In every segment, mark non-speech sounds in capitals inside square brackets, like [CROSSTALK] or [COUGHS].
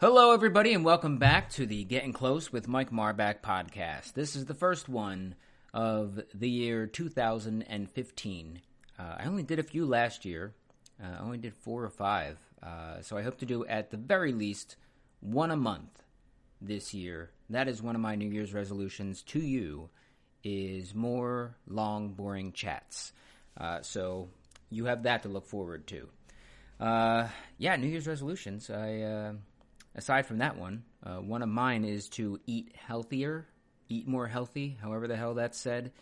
Hello, everybody, and welcome back to the Getting Close with Mike Marbach podcast. This is the first one of the year 2015. Uh, I only did a few last year. Uh, I only did four or five. Uh, so I hope to do at the very least one a month this year. That is one of my New Year's resolutions to you is more long, boring chats. Uh, so you have that to look forward to. Uh, yeah, New Year's resolutions. I uh, aside from that one, uh, one of mine is to eat healthier, eat more healthy, however the hell that's said,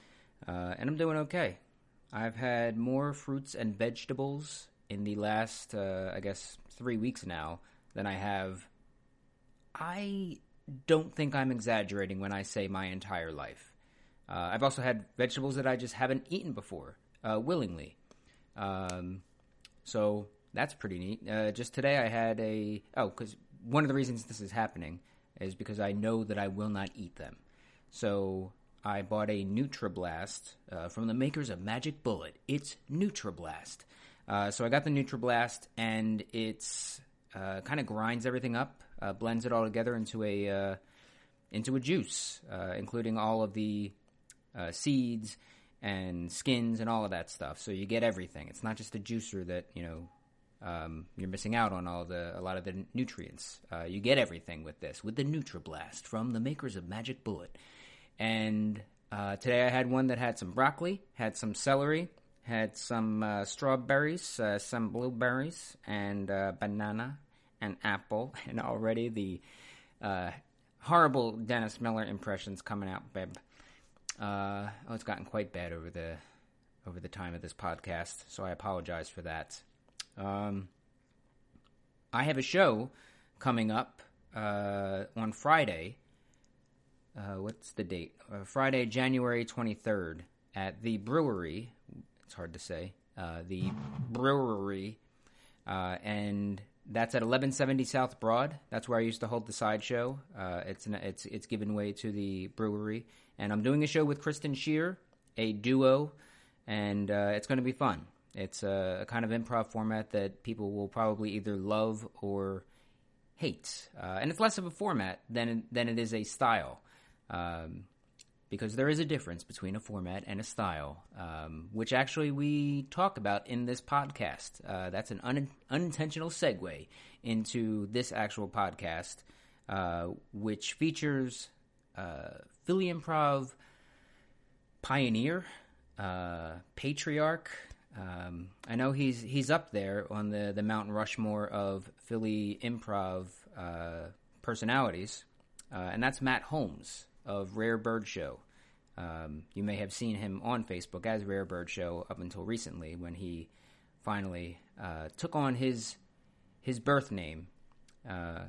uh, and I'm doing okay. I've had more fruits and vegetables in the last, uh, I guess, three weeks now than I have. I don't think I'm exaggerating when I say my entire life. Uh, I've also had vegetables that I just haven't eaten before, uh, willingly. Um, so that's pretty neat. Uh, just today I had a oh, because one of the reasons this is happening is because I know that I will not eat them. So I bought a Nutriblast uh, from the makers of Magic Bullet. It's Nutriblast. Uh, so I got the Nutriblast, and it's uh, kind of grinds everything up, uh, blends it all together into a uh, into a juice, uh, including all of the seeds and skins and all of that stuff. So you get everything. It's not just a juicer that you know um, you're missing out on all the a lot of the nutrients. Uh, you get everything with this with the Nutriblast from the makers of Magic Bullet. And uh, today I had one that had some broccoli, had some celery, had some uh, strawberries, uh, some blueberries, and uh, banana and apple. [LAUGHS] And already the uh, horrible Dennis Miller impressions coming out, babe. oh, it's gotten quite bad over the over the time of this podcast, so I apologize for that. Um, I have a show coming up uh, on Friday. Uh, what's the date? Uh, Friday, January 23rd at the brewery. It's hard to say. Uh, the brewery. Uh, and that's at 1170 South Broad. That's where I used to hold the sideshow. Uh, it's, it's, it's given way to the brewery. And I'm doing a show with Kristen Shear, a duo, and it's going to be fun. It's a, a, kind of improv format that people will probably either love or hate, uh, and it's less of a format than than it is a style, um, because there is a difference between a format and a style, um, which actually we talk about in this podcast. Uh, that's an un- unintentional segue into this actual podcast, uh, which features uh, Philly Improv pioneer, uh, patriarch. Um, I know he's he's up there on the, the Mount Rushmore of Philly improv uh, personalities, uh, and that's Matt Holmes of Rare Bird Show. Um, you may have seen him on Facebook as Rare Bird Show up until recently when he finally uh, took on his his birth name, uh,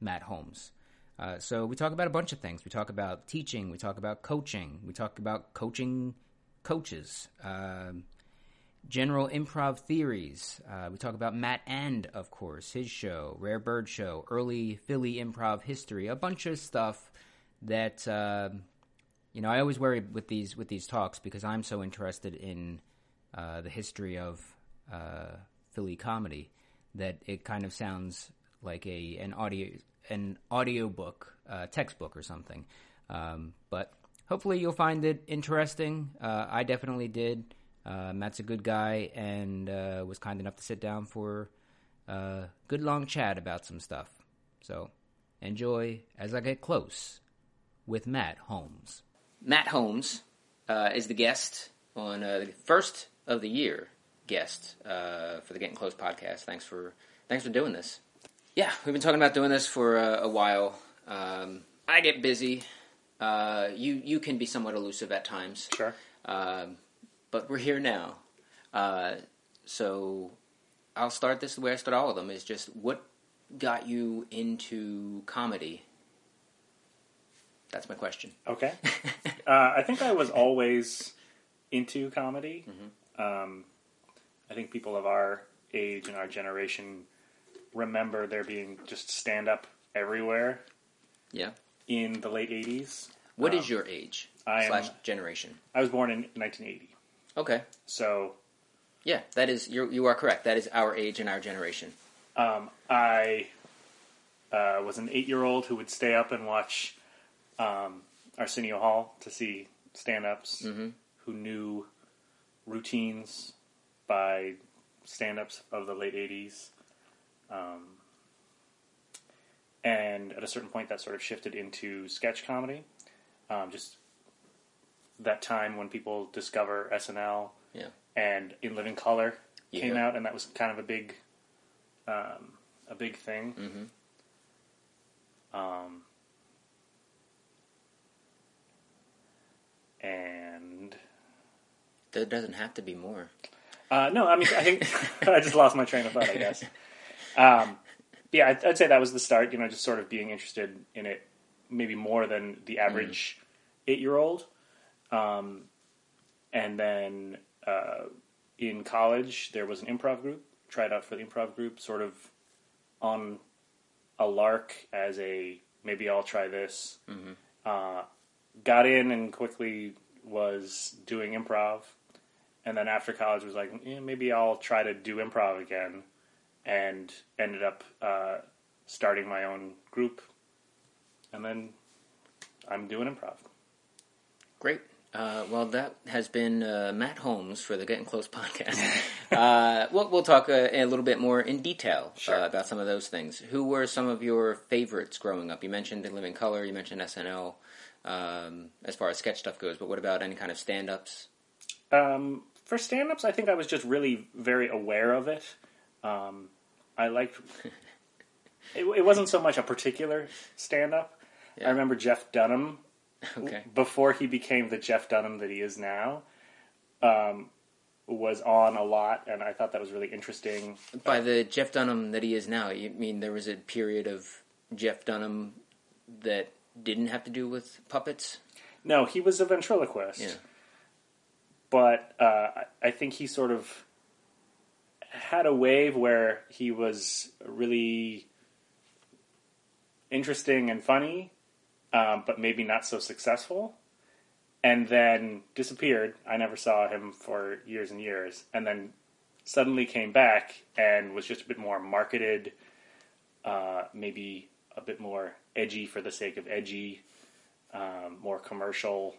Matt Holmes. Uh, so we talk about a bunch of things. We talk about teaching. We talk about coaching. We talk about coaching coaches. Um, general improv theories. Uh, we talk about Matt And, of course, his show, Rare Bird Show, early Philly improv history, a bunch of stuff that uh, you know. I always worry with these with these talks because I'm so interested in uh, the history of uh, Philly comedy that it kind of sounds like a an audio an audio book, uh, textbook or something. Um, but hopefully you'll find it interesting. Uh, I definitely did. Uh, Matt's a good guy and uh, was kind enough to sit down for a good long chat about some stuff. So enjoy as I get close with Matt Holmes. Matt Holmes uh, is the guest on uh, the first of the year guest uh, for the Getting Close podcast. Thanks for thanks for doing this. Yeah, we've been talking about doing this for uh, a while. Um, I get busy. you you can be somewhat elusive at times. Sure. Um, but we're here now. Uh, so I'll start this the way I start all of them: is just what got you into comedy. That's my question. Okay. [LAUGHS] uh, I think I was always into comedy. Mm-hmm. Um, I think people of our age and our generation remember there being just stand up everywhere. Yeah. In the late '80s. What um, is your age I slash generation? I was born in 1980. Okay. So. Yeah, that is you. You are correct. That is our age and our generation. Um, I uh, was an eight-year-old who would stay up and watch um, Arsenio Hall to see stand-ups Mm-hmm. who knew routines by stand-ups of the late '80s. Um, and at a certain point, that sort of shifted into sketch comedy. Um, just that time when people discover SNL Yeah. and In Living Color came out, and that was kind of a big, um, a big thing. Mm-hmm. Um, and There doesn't have to be more. uh, no, I mean, I think [LAUGHS] [LAUGHS] I just lost my train of thought. I guess. [LAUGHS] Um, yeah, I'd, I'd say that was the start. You know, just sort of being interested in it, maybe more than the average eight-year-old. Um, and then uh, in college, there was an improv group. Tried out for the improv group, sort of on a lark as a maybe I'll try this. Uh, got in and quickly was doing improv, and then after college was like, eh, maybe I'll try to do improv again, and ended up uh, starting my own group, and then I'm doing improv. Great. Uh, well, that has been uh, Matt Holmes for the Getting Close podcast. [LAUGHS] uh, we'll, we'll talk uh, a little bit more in detail Sure. uh, about some of those things. Who were some of your favorites growing up? You mentioned The Living Color, you mentioned SNL, um, as far as sketch stuff goes, but what about any kind of stand ups? Um, for stand-ups, I think I was just really very aware of it. Um, I liked. [LAUGHS] it, it wasn't so much a particular stand-up. Yeah. I remember Jeff Dunham Okay. before he became the Jeff Dunham that he is now. Um, was on a lot, and I thought that was really interesting. By the Jeff Dunham that he is now, you mean there was a period of Jeff Dunham that didn't have to do with puppets? No, he was a ventriloquist. Yeah. but uh, I- I think he sort of had a wave where he was really interesting and funny, um, but maybe not so successful. And then disappeared. I never saw him for years and years. And then suddenly came back and was just a bit more marketed, uh, maybe a bit more edgy for the sake of edgy, um, more commercial.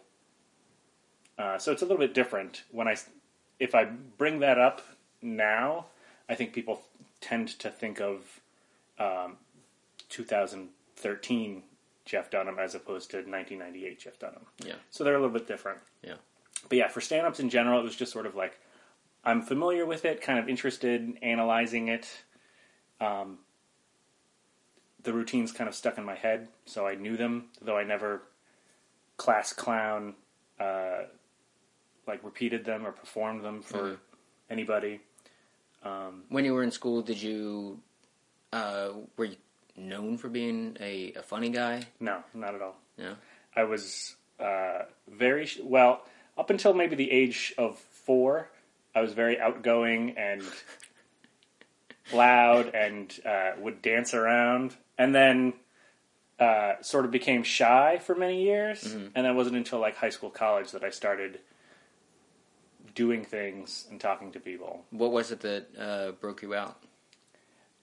Uh, so it's a little bit different when I, if I bring that up now, I think people tend to think of um, 2013 Jeff Dunham as opposed to 1998 Jeff Dunham. Yeah. So they're a little bit different. Yeah. But yeah, for stand-ups in general, it was just sort of like I'm familiar with it, kind of interested in analyzing it. Um, the routines kind of stuck in my head, so I knew them, though I never class clown, uh, like repeated them or performed them for Mhm. anybody. When you were in school, did you uh, were you known for being a, a funny guy? No, not at all. Yeah. I was uh, very sh- well up until maybe the age of four. I was very outgoing and [LAUGHS] loud, and uh, would dance around, and then uh, sort of became shy for many years. And then it wasn't until like high school, college that I started doing things and talking to people. What was it that uh, broke you out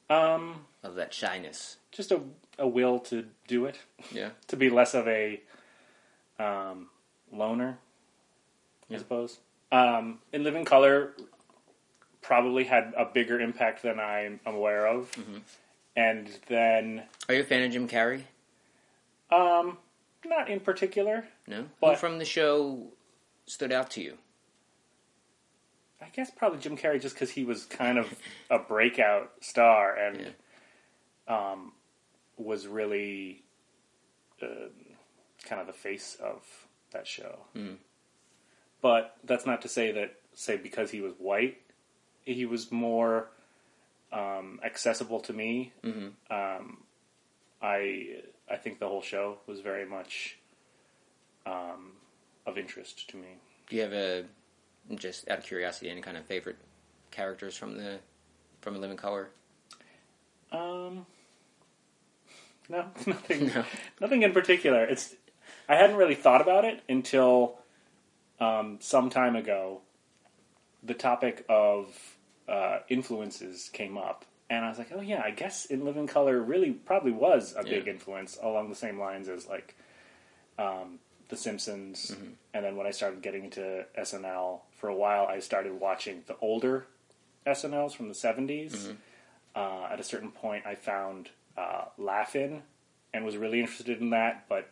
Um, of that shyness? just a, a will to do it, Yeah. [LAUGHS] to be less of a um, loner, Yeah. I suppose. Um, in Living Color, probably had a bigger impact than I'm aware of. And then, Are you a fan of Jim Carrey? um, not in particular. No. Who from the show stood out to you? I guess probably Jim Carrey, just because he was kind of a breakout star and um, was really uh, kind of the face of that show. But that's not to say that, say, because he was white, he was more um, accessible to me. Um, I I think the whole show was very much um, of interest to me. Do you have a just out of curiosity any kind of favorite characters from the from Living Color? Um, no, [LAUGHS] nothing. No. Nothing in particular. It's I hadn't really thought about it until um, some time ago. The topic of uh, influences came up, and I was like, oh yeah, I guess In Living Color really probably was a big influence along the same lines as like um, The Simpsons. Mm-hmm. And then when I started getting into SNL for a while, I started watching the older SNLs from the 70s. Mm-hmm. Uh, at a certain point, I found uh, Laugh-In and was really interested in that, but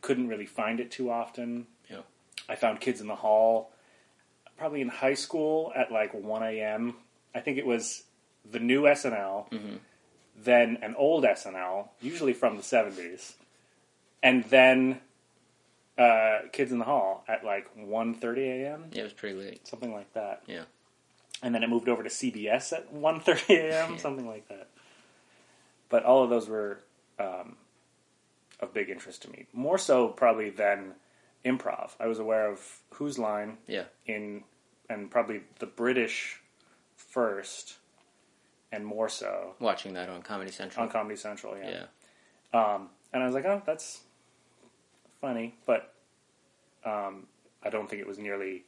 couldn't really find it too often. Yeah. I found Kids in the Hall probably in high school at like 1 a.m. I think it was the new SNL, then an old SNL, usually from the 70s, and then uh, Kids in the Hall at like 1.30 a.m., Yeah, it was pretty late. something like that. Yeah. And then it moved over to CBS at 1.30 a.m., Yeah. something like that. But all of those were um, of big interest to me. More so probably than improv. I was aware of Whose Line Yeah. in and probably the British first, and more so Watching that on Comedy Central. on Comedy Central. yeah. Yeah. Um, and I was like, oh, that's funny, but um, I don't think it was nearly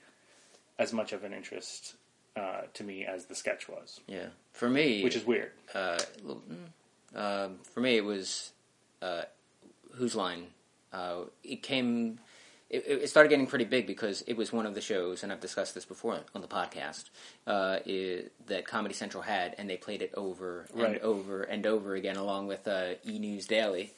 as much of an interest uh, to me as the sketch was, Yeah. For me, which is weird. uh, mm, um, for me, it was uh, Whose Line. Uh, it came. It, it started getting pretty big because it was one of the shows, and I've discussed this before on the podcast, uh, i that Comedy Central had, and they played it over and Right. over and over again, along with uh, E News Daily.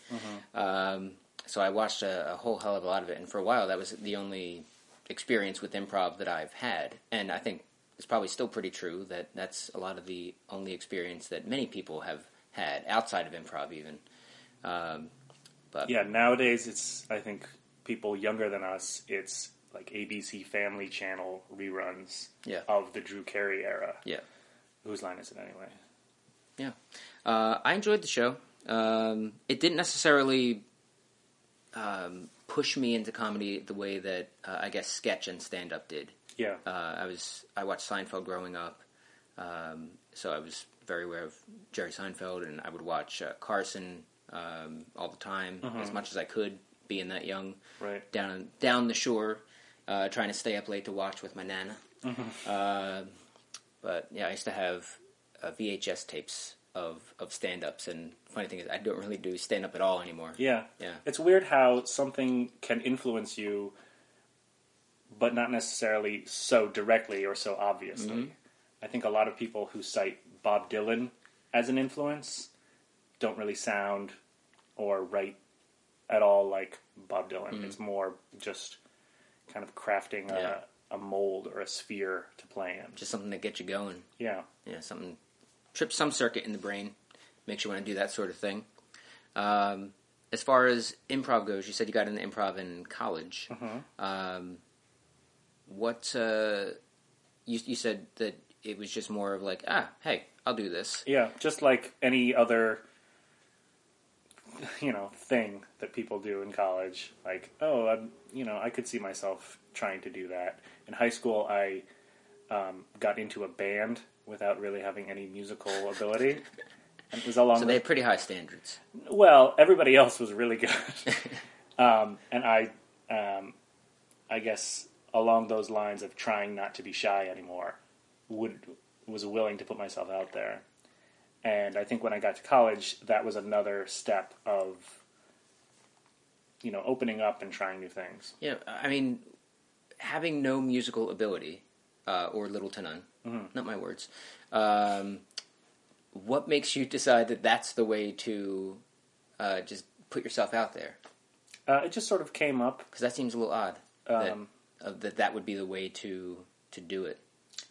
Um, so I watched a, a whole hell of a lot of it, and for a while, that was the only experience with improv that I've had, and I think it's probably still pretty true that that's a lot of the only experience that many people have had outside of improv, even. Um, but Yeah, nowadays it's I think people younger than us, it's like ABC Family Channel reruns Yeah. of the Drew Carey era. yeah, Whose line is it anyway? yeah. Uh, I enjoyed the show. Um, it didn't necessarily um, push me into comedy the way that uh, I guess sketch and stand up did. Yeah, Uh, I was I watched Seinfeld growing up, um, so I was very aware of Jerry Seinfeld, and I would watch uh, Carson um, all the time as much as I could, being that young. right. Down down the shore, uh, trying to stay up late to watch with my nana. Uh, but yeah, I used to have uh, VHS tapes of of stand ups, and funny thing is, I don't really do stand up at all anymore. Yeah. Yeah. It's weird how something can influence you, but not necessarily so directly or so obviously. Mm-hmm. I think a lot of people who cite Bob Dylan as an influence don't really sound or write at all like Bob Dylan. Mm-hmm. It's more just kind of crafting a, a mold or a sphere to play in. Just something to get you going. Yeah. yeah, something trips some circuit in the brain, makes you want to do that sort of thing. Um, as far as improv goes, you said you got into improv in college. Um, what uh, you you said that it was just more of like, ah, hey, I'll do this. Yeah, just like any other, you know, thing that people do in college. Like, oh, I'm, you know, I could see myself trying to do that. In high school, I um, got into a band without really having any musical ability. And it was along So the- they had pretty high standards. well, everybody else was really good, [LAUGHS] um, and I, um, I guess along those lines of trying not to be shy anymore, would was willing to put myself out there, and I think when I got to college, that was another step of, you know, opening up and trying new things. Yeah, I mean, having no musical ability, uh, or little to none, not my words, um, what makes you decide that that's the way to uh, just put yourself out there? Uh, it just sort of came up. Because that seems a little odd. that, Um, uh, that that would be the way to to do it.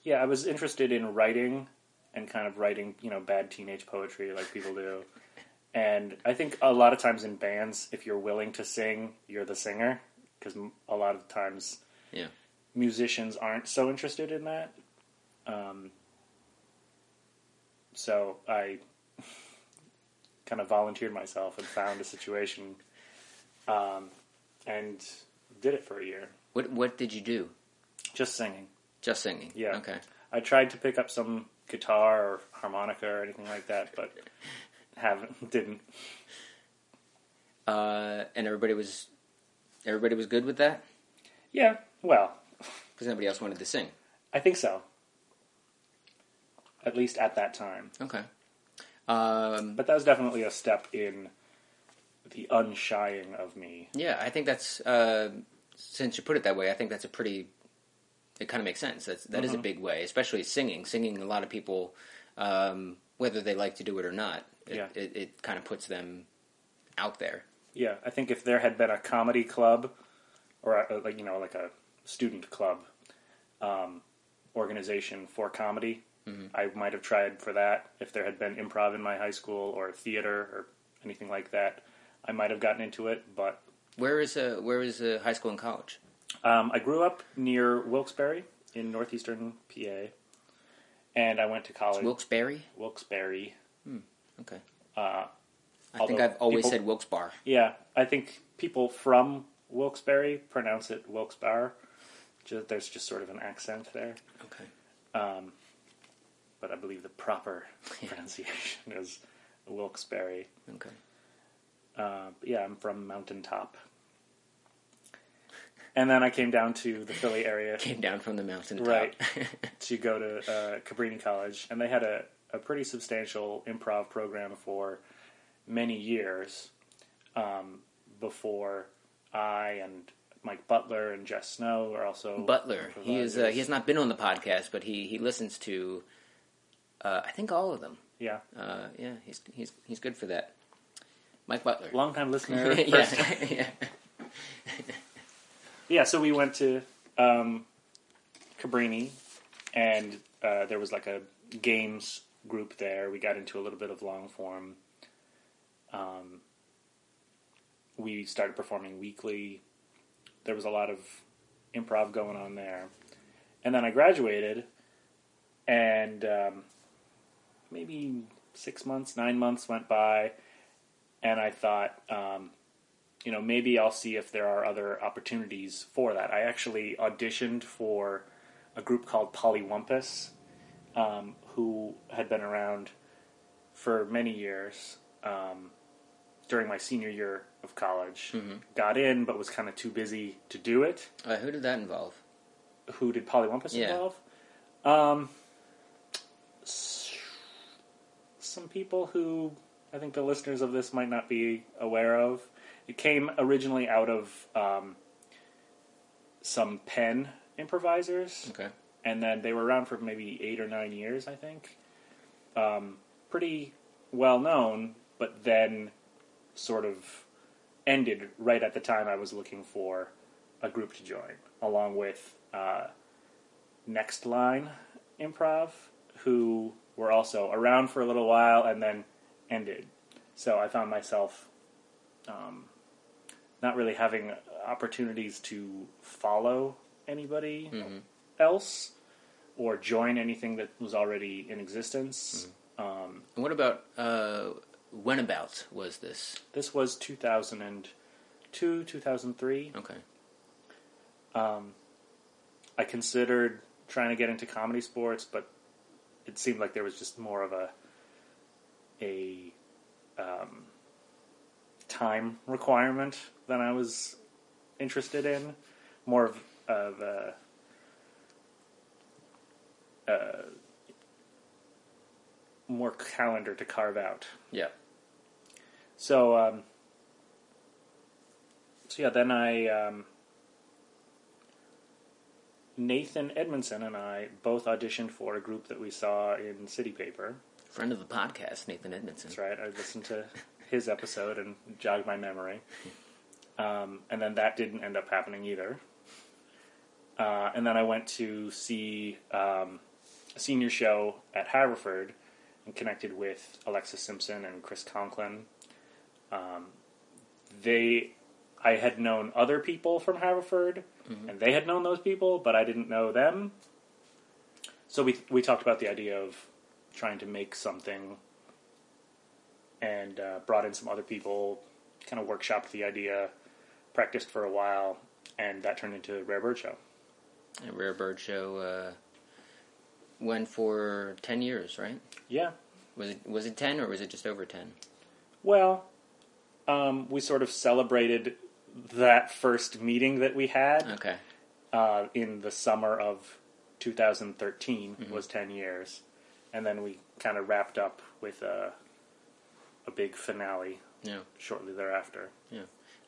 Yeah, I was interested in writing and kind of writing, you know, bad teenage poetry like people do. And I think a lot of times in bands, if you're willing to sing, you're the singer. Because a lot of times Yeah. musicians aren't so interested in that. Um, so I [LAUGHS] kind of volunteered myself and found a situation um, and did it for a year. What what did you do? Just singing. Just singing. Yeah. Okay. I tried to pick up some guitar or harmonica or anything like that, but [LAUGHS] haven't [LAUGHS] didn't. Uh, and everybody was everybody was good with that Yeah, well, because nobody else wanted to sing. I think so. At least at that time. Okay. Um, But that was definitely a step in the unshying of me. yeah, I think that's uh, since you put it that way. I think that's a pretty. It kind of makes sense. That's that is a big way, especially singing. Singing, a lot of people, um, whether they like to do it or not, it, Yeah. it, it kind of puts them out there. Yeah, I think if there had been a comedy club, or a, like you know, like a student club um, organization for comedy, I might have tried for that. If there had been improv in my high school or theater or anything like that, I might have gotten into it. But Where is a where is uh, high school and college? um, I grew up near Wilkes-Barre in northeastern PA, and I went to college. Wilkes-Barre. Wilkes-Barre. Okay. Uh, I think I've always people- said Wilkes-Barre. Yeah, I think people from Wilkes-Barre pronounce it Wilkes-Barre. Just, there's just sort of an accent there, Okay. um, but I believe the proper [LAUGHS] pronunciation is Wilkes-Barre. Okay. Uh, but yeah, I'm from Mountaintop, and then I came down to the Philly area [LAUGHS] Came down from the mountain. Right. [LAUGHS] to go to uh, Cabrini College, and they had a, a pretty substantial improv program for many years um, before I and Mike Butler and Jess Snow are also Butler. He is. Uh, he has not been on the podcast, but he he listens to. Uh, I think all of them. yeah, Uh, yeah, he's he's he's good for that. Mike Butler. long time listener. [LAUGHS] yeah, [LAUGHS] yeah. yeah. So we went to um, Cabrini, and uh, there was like a games group there. We got into a little bit of long form. Um, we started performing weekly. There was a lot of improv going on there, and then I graduated, and um, maybe six months, nine months went by, and I thought. Um, you know, maybe I'll see if there are other opportunities for that. I actually auditioned for a group called Polywampus, um, who had been around for many years um, during my senior year of college. Got in, but was kind of too busy to do it. Uh, who did that involve? Who did Polywampus Yeah. involve? Um, some people who I think the listeners of this might not be aware of. It came originally out of um, some Penn improvisers, Okay. and then they were around for maybe eight or nine years, I think. Um, pretty well known, but then sort of ended right at the time I was looking for a group to join, along with uh, Next Line Improv, who were also around for a little while and then ended. So I found myself um, not really having opportunities to follow anybody else or join anything that was already in existence. Um, And what about uh, when about was this? this was 2002, 2003. Okay. Um, I considered trying to get into ComedySportz, but it seemed like there was just more of a a um, time requirement than I was interested in. More of of a, uh, more calendar to carve out. Yeah. So, um, so yeah, then I, um, Nathan Edmondson and I both auditioned for a group that we saw in City Paper. Friend of the podcast, Nathan Edmondson. That's right. I listened to his episode and jogged my memory. Um, and then that didn't end up happening either. Uh, and then I went to see um, a senior show at Haverford and connected with Alexis Simpson and Chris Conklin. Um, they, I had known other people from Haverford, and they had known those people, but I didn't know them. So we we talked about the idea of trying to make something and uh, brought in some other people, kind of workshopped the idea, practiced for a while, and that turned into Rare Bird Show. A Rare Bird Show uh, went for ten years, right? Yeah. Was it was it ten or was it just over ten? Well, um, we sort of celebrated that first meeting that we had Okay. uh, in the summer of 2013 was 10 years. and then we kind of wrapped up with a a big finale Yeah. shortly thereafter. Yeah.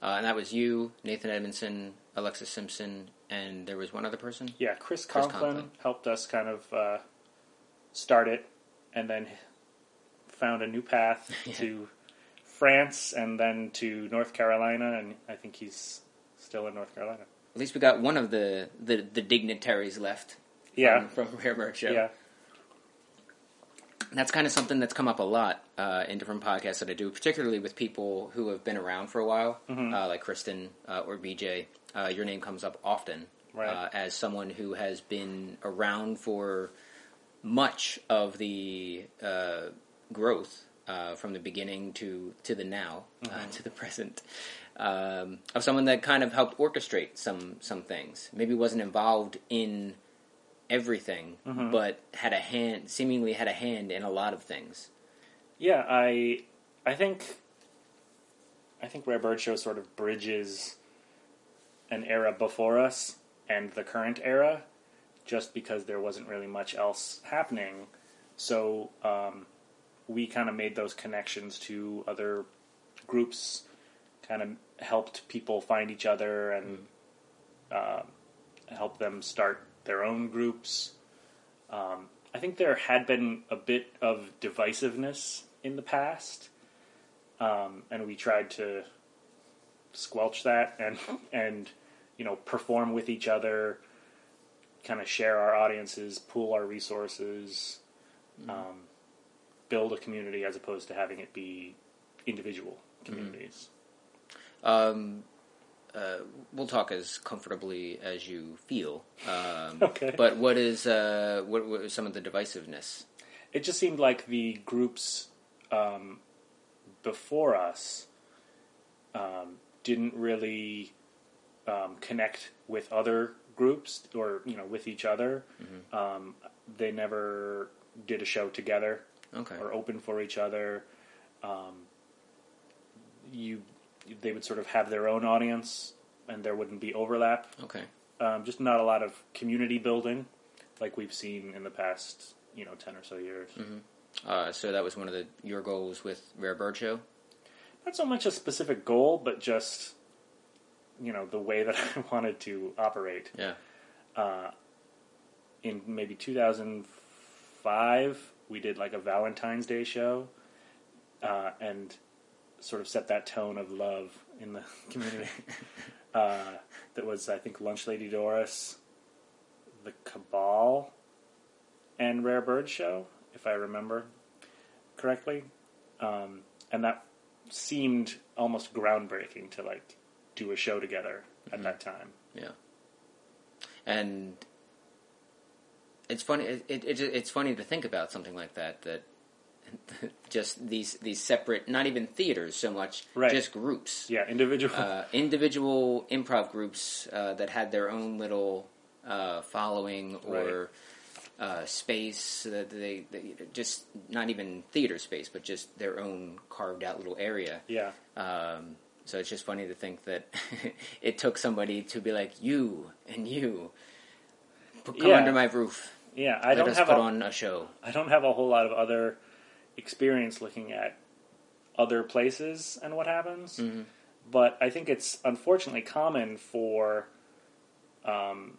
Uh, and that was you, Nathan Edmondson, Alexis Simpson, and there was one other person. Yeah, Chris, Chris Conklin, Conklin. helped us kind of uh, start it, and then found a new path [LAUGHS] Yeah. to France, and then to North Carolina, and I think he's still in North Carolina. At least we got one of the the, the dignitaries left. Yeah, From, from Rare Bird Show. yeah, That's kind of something that's come up a lot uh, in different podcasts that I do, particularly with people who have been around for a while, Mm-hmm. uh, like Kristen uh, or BJ. Uh, your name comes up often Right. uh, as someone who has been around for much of the uh, growth uh, from the beginning to to the now uh, to the present um, of someone that kind of helped orchestrate some some things. Maybe wasn't involved in everything, but had a hand, seemingly had a hand in a lot of things. yeah. I I think I think Rare Bird Show sort of bridges an era before us and the current era, just because there wasn't really much else happening. So um, we kind of made those connections to other groups, kind of helped people find each other and um help them start their own groups. Um, I think there had been a bit of divisiveness in the past, um, and we tried to squelch that and and you know perform with each other, kind of share our audiences, pool our resources, um, build a community as opposed to having it be individual communities. Um, uh, we'll talk as comfortably as you feel. Um, [LAUGHS] Okay. But what is uh, what, what is some of the divisiveness? it just seemed like the groups um, before us um, didn't really um, connect with other groups or you know with each other. Um, they never did a show together Okay. or open for each other. Um, you, they would sort of have their own audience, and there wouldn't be overlap. Okay. Um, just not a lot of community building, like we've seen in the past, you know, ten or so years. Uh, so that was one of the your goals with Rare Bird Show. not so much a specific goal, but just you know the way [LAUGHS] that I wanted to operate. Yeah. Uh, in maybe 2005, we did like a Valentine's Day show, uh, and sort of set that tone of love in the [LAUGHS] community. uh, that was, I think, Lunch Lady Doris, the Cabal, and Rare Bird Show, if I remember correctly. Um, and that seemed almost groundbreaking to like do a show together at that time. Yeah. And it's funny. It, it, it, it's funny to think about something like that. That [LAUGHS] just these these separate, not even theaters so much, Right. just groups. Yeah, individual. uh, individual improv groups uh, that had their own little uh, following or uh, space that they, they just not even theater space, but just their own carved out little area. yeah, Um, so it's just funny to think that [LAUGHS] it took somebody to be like you and you come Yeah. under my roof. Yeah. I Let don't have put a, on a show. I don't have a whole lot of other experience looking at other places and what happens, Mm-hmm. but I think it's unfortunately common for um,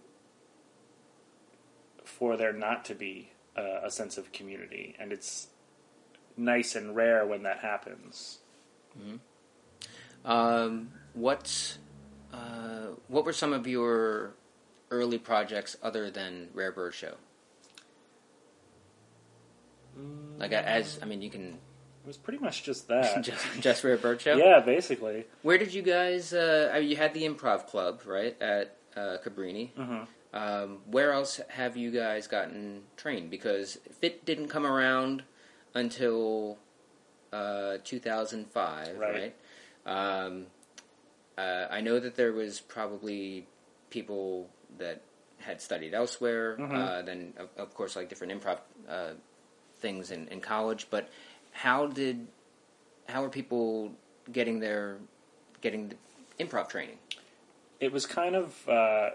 for there not to be a, a sense of community, and it's nice and rare when that happens. Um, what uh, what were some of your early projects other than Rare Bird Show? Like as I mean, you can It was pretty much just that. [LAUGHS] just just a Bird Show. yeah, basically. Where did you guys? Uh, I mean, you had the improv club, right, at uh, Cabrini. Mhm. Um, where else have you guys gotten trained? Because PHIT didn't come around until uh, 2005, Right. right? Um, uh, I know that there was probably people that had studied elsewhere. Mhm. Uh, then, of, of course, like different improv uh, things in, in college. But how did how are people getting their getting the improv training? it was kind of uh,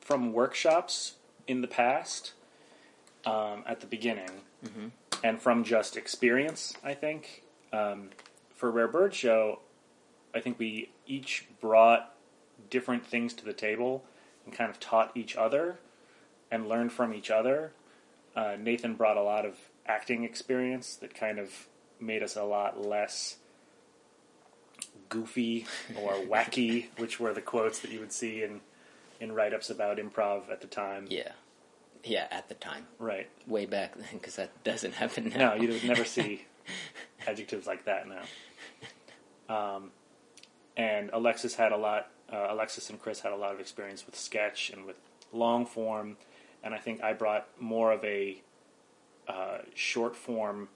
from workshops in the past, um, at the beginning, and from just experience, I think um, for Rare Bird Show, I think we each brought different things to the table and kind of taught each other and learned from each other. Uh, Nathan brought a lot of acting experience that kind of made us a lot less goofy or [LAUGHS] wacky, which were the quotes that you would see in in write ups about improv at the time. Yeah. Yeah, at the time. Right. Way back then, because that doesn't happen now. No, you would never see [LAUGHS] adjectives like that now. Um, and Alexis had a lot. Uh, Alexis and Chris had a lot of experience with sketch and with long form, and I think I brought more of a uh, short form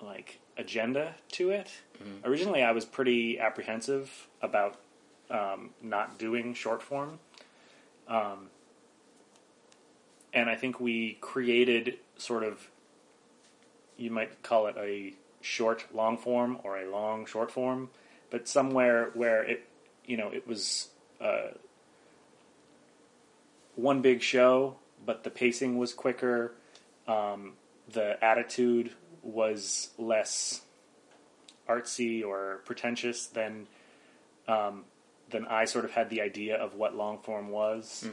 like agenda to it. Originally, I was pretty apprehensive about um, not doing short form. Um, and I think we created sort of, you might call it a short long form or a long short form, but somewhere where it, you know, it was uh, one big show, but the pacing was quicker, um, the attitude was less artsy or pretentious than um, than I sort of had the idea of what long form was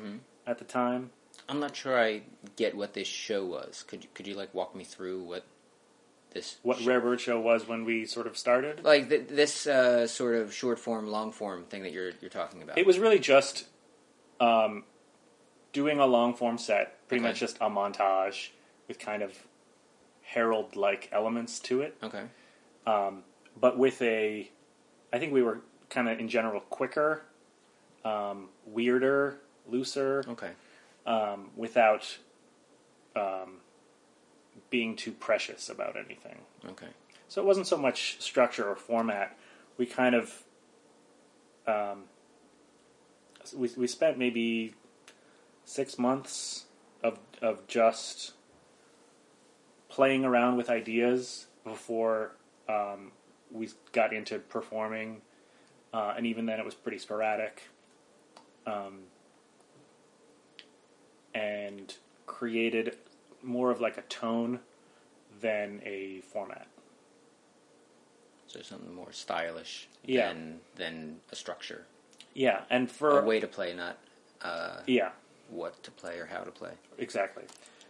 at the time. I'm not sure I get what this show was. Could you, could you like walk me through what this What sh- Rare Bird Show was when we sort of started. like th- this uh, sort of short form, long form thing that you're you're talking about? It was really just um, doing a long form set, pretty Okay. much just a montage with kind of Harold like elements to it, okay. um, but with a. I think we were kind of in general quicker, um, weirder, looser, Okay. um, without um, being too precious about anything. Okay. So it wasn't so much structure or format. We kind of um, we we spent maybe six months of of just playing around with ideas before um, we got into performing, uh, and even then it was pretty sporadic. Um, and created more of like a tone than a format. So something more stylish Yeah. than than a structure, Yeah, and for a way to play, not uh, yeah, what to play or how to play. exactly.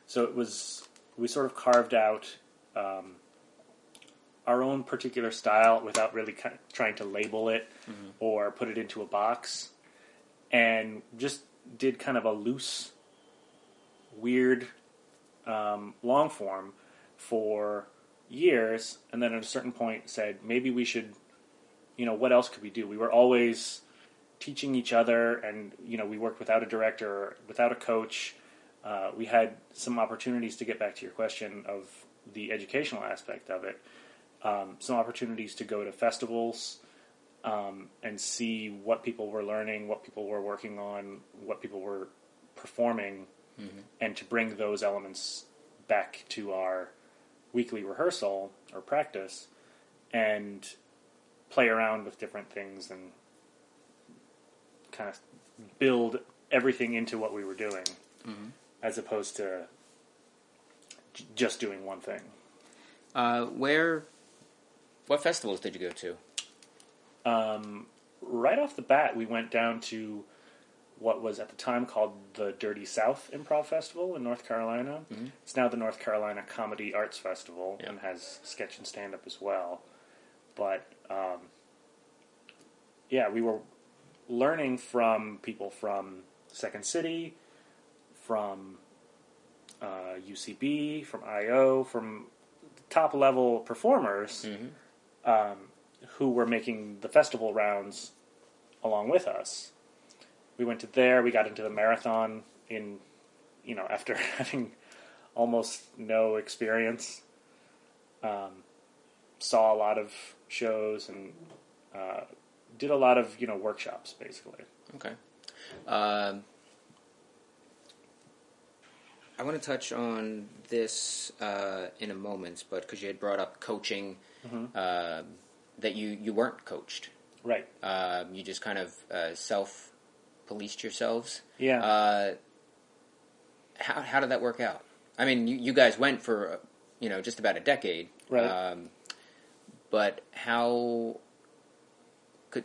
So it was we sort of carved out um, our own particular style without really ki trying to label it or put it into a box, and just did kind of a loose, weird, um, long form for years, and then at a certain point said maybe we should, you know, what else could we do? We were always teaching each other, and you know, we worked without a director, without a coach. Uh, we had some opportunities to get back to your question of the educational aspect of it. Um, some opportunities to go to festivals um, and see what people were learning, what people were working on, what people were performing, and to bring those elements back to our weekly rehearsal or practice and play around with different things and kind of build everything into what we were doing as opposed to j- just doing one thing. Uh, where, what festivals did you go to? Um, right off the bat, we went down to what was at the time called the Dirty South Improv Festival in North Carolina. It's now the North Carolina Comedy Arts Festival Yeah. and has sketch and stand up as well. But um, yeah, we were learning from people from Second City, from uh, UCB, from IO, from top level performers um, who were making the festival rounds along with us. We went to there. We got into the marathon in, you know, after [LAUGHS] having almost no experience. Um, saw a lot of shows and uh, did a lot of you know workshops basically. Okay. Um, I want to touch on this uh, in a moment, but because you had brought up coaching, uh, that you, you weren't coached. Right. Um, you just kind of uh, self policed yourselves. Yeah. Uh, how how did that work out? I mean, you, you guys went for uh, you know just about a decade, Right. Um, but how?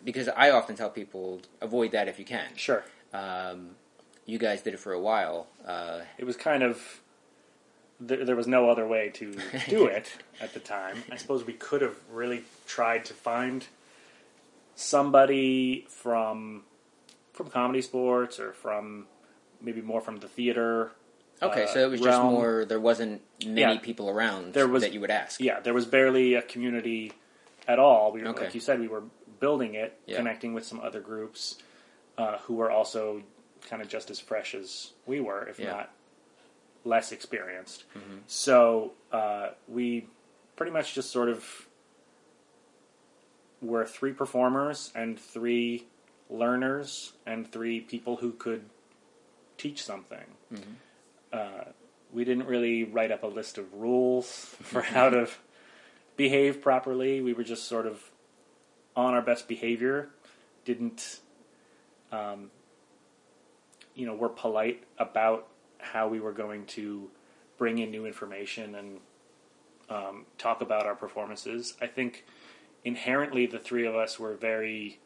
Because I often tell people avoid that if you can. Sure. Um, you guys did it for a while. Uh, It was kind of there, there was no other way to [LAUGHS] do it at the time. I suppose we could have really tried to find somebody from from ComedySportz or from maybe more from the theater. okay, uh, so it was just more. There wasn't many Yeah. people around There was- that you would ask. Yeah, there was barely a community at all. We were, Okay. like you said, we were building it, Yeah. connecting with some other groups uh, who were also kind of just as fresh as we were, if Yeah. Mm-hmm. not less experienced. So uh, we pretty much just sort of were three performers and three learners and three people who could teach something. Mm-hmm. Uh, we didn't really write up a list of rules [LAUGHS] for how to behave properly. We were just sort of on our best behavior. Didn't, um, you know, we're polite about how we were going to bring in new information and um, talk about our performances. I think inherently the three of us were very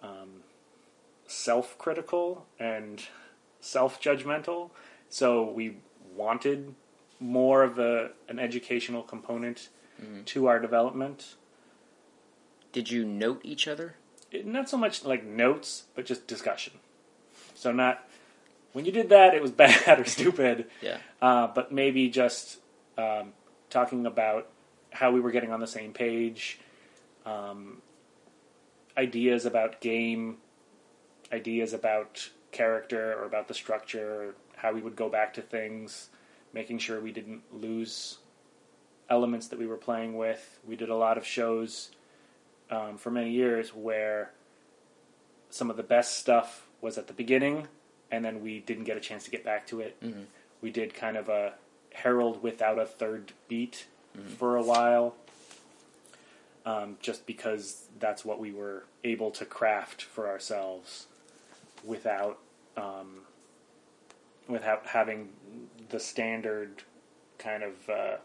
um, self-critical and self-judgmental. So we wanted more of a an educational component to our development. Did you note each other? It- not so much like notes, but just discussion. So not when you did that, it was [LAUGHS] bad or stupid. Yeah. uh, but maybe just um, talking about how we were getting on the same page, um, ideas about game, ideas about character or about the structure, how we would go back to things, making sure we didn't lose elements that we were playing with. We did a lot of shows um, for many years where some of the best stuff was at the beginning, and then we didn't get a chance to get back to it. Mm-hmm. We did kind of a Harold without a third beat for a while, um, just because that's what we were able to craft for ourselves without um, without having the standard kind of uh,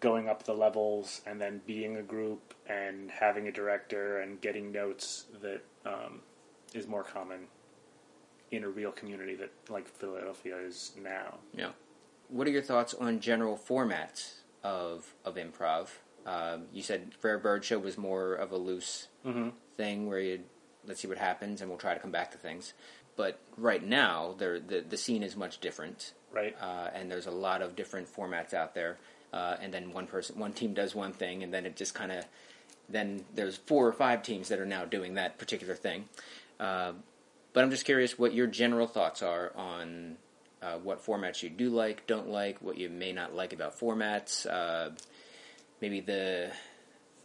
going up the levels and then being a group and having a director and getting notes that um, is more common in a real community that like Philadelphia is now. Yeah. What are your thoughts on general formats of of improv? Um, you said Rare Bird Show was more of a loose Mm-hmm. thing where you let's see what happens and we'll try to come back to things. But right now, there the the scene is much different, Right. uh, and there's a lot of different formats out there. Uh, and then one person, one team does one thing, and then it just kind of then there's four or five teams that are now doing that particular thing. Uh, but I'm just curious what your general thoughts are on uh, what formats you do like, don't like, what you may not like about formats, uh, maybe the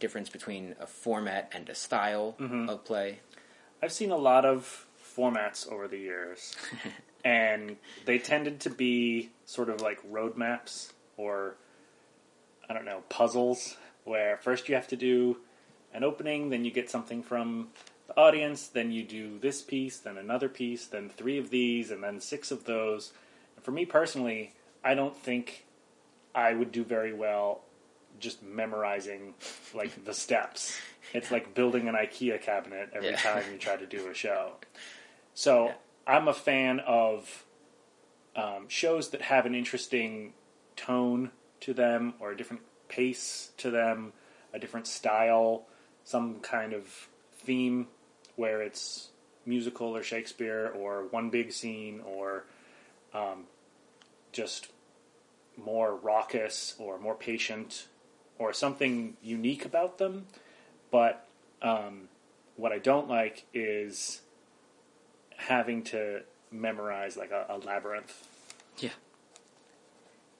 difference between a format and a style of play. I've seen a lot of formats over the years, [LAUGHS] and they tended to be sort of like roadmaps or I don't know puzzles, where first you have to do an opening, then you get something from the audience, then you do this piece, then another piece, then three of these, and then six of those. And for me personally, I don't think I would do very well just memorizing like the steps. It's like building an IKEA cabinet every Yeah. time you try to do a show. [LAUGHS] So Yeah. I'm a fan of um, shows that have an interesting tone to them, or a different pace to them, a different style, some kind of theme where it's musical or Shakespeare, or one big scene, or um, just more raucous or more patient or something unique about them. But um, what I don't like is having to memorize like a, a labyrinth. Yeah.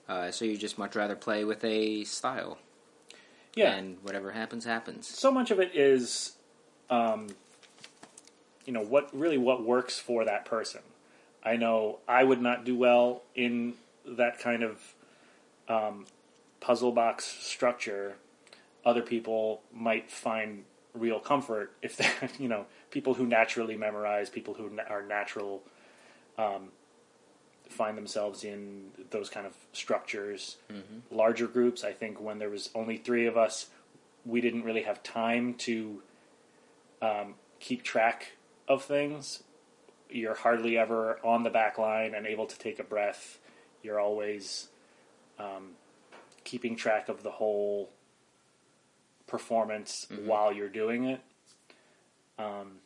Uh, so you just much rather play with a style, Yeah. and whatever happens, happens. so much of it is, um, you know, what really what works for that person. I know I would not do well in that kind of um, puzzle box structure. Other people might find real comfort if [LAUGHS] they, you know, people who naturally memorize, people who na- are natural um, find themselves in those kind of structures. Larger groups, I think, when there was only three of us, we didn't really have time to um, keep track of things. You're hardly ever on the back line and able to take a breath. You're always um, keeping track of the whole performance while you're doing it. Um,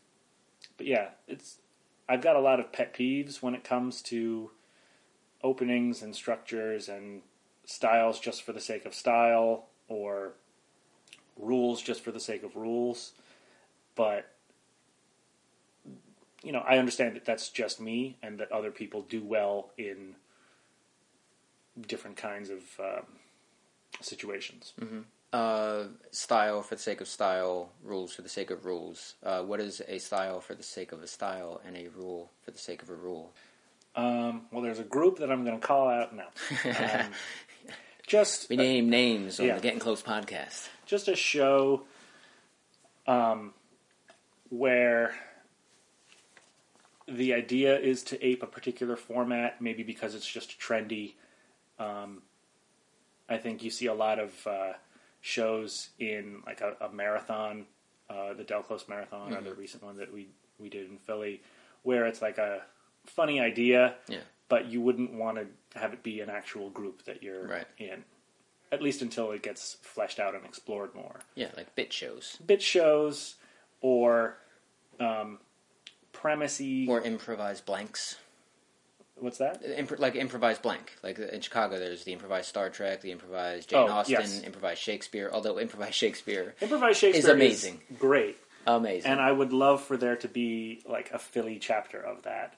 but yeah, it's I've got a lot of pet peeves when it comes to openings and structures and styles just for the sake of style or rules just for the sake of rules. But you know, I understand that that's just me and that other people do well in different kinds of um, situations. Uh, style for the sake of style, rules for the sake of rules. Uh, what is a style for the sake of a style, and a rule for the sake of a rule? Um, well, there's a group that I'm going to call out now. Um, [LAUGHS] just We name names on yeah. the Getting Close podcast. just a show um, where the idea is to ape a particular format, maybe because it's just trendy. Um, I think you see a lot of uh, shows in like a, a marathon, uh, the Del Close Marathon, or the recent one that we we did in Philly, where it's like a funny idea, Yeah. but you wouldn't want to have it be an actual group that you're Right. in, at least until it gets fleshed out and explored more. Yeah, like bit shows. Bit shows or um, premisey. Or improvised blanks. what's that? Impro- like improvised blank. Like in Chicago, there's the improvised Star Trek, the improvised Jane Oh, Austen, yes. improvised Shakespeare. Although improvised [LAUGHS] Shakespeare, Improvised Shakespeare is amazing. great, amazing. and I would love for there to be like a Philly chapter of that.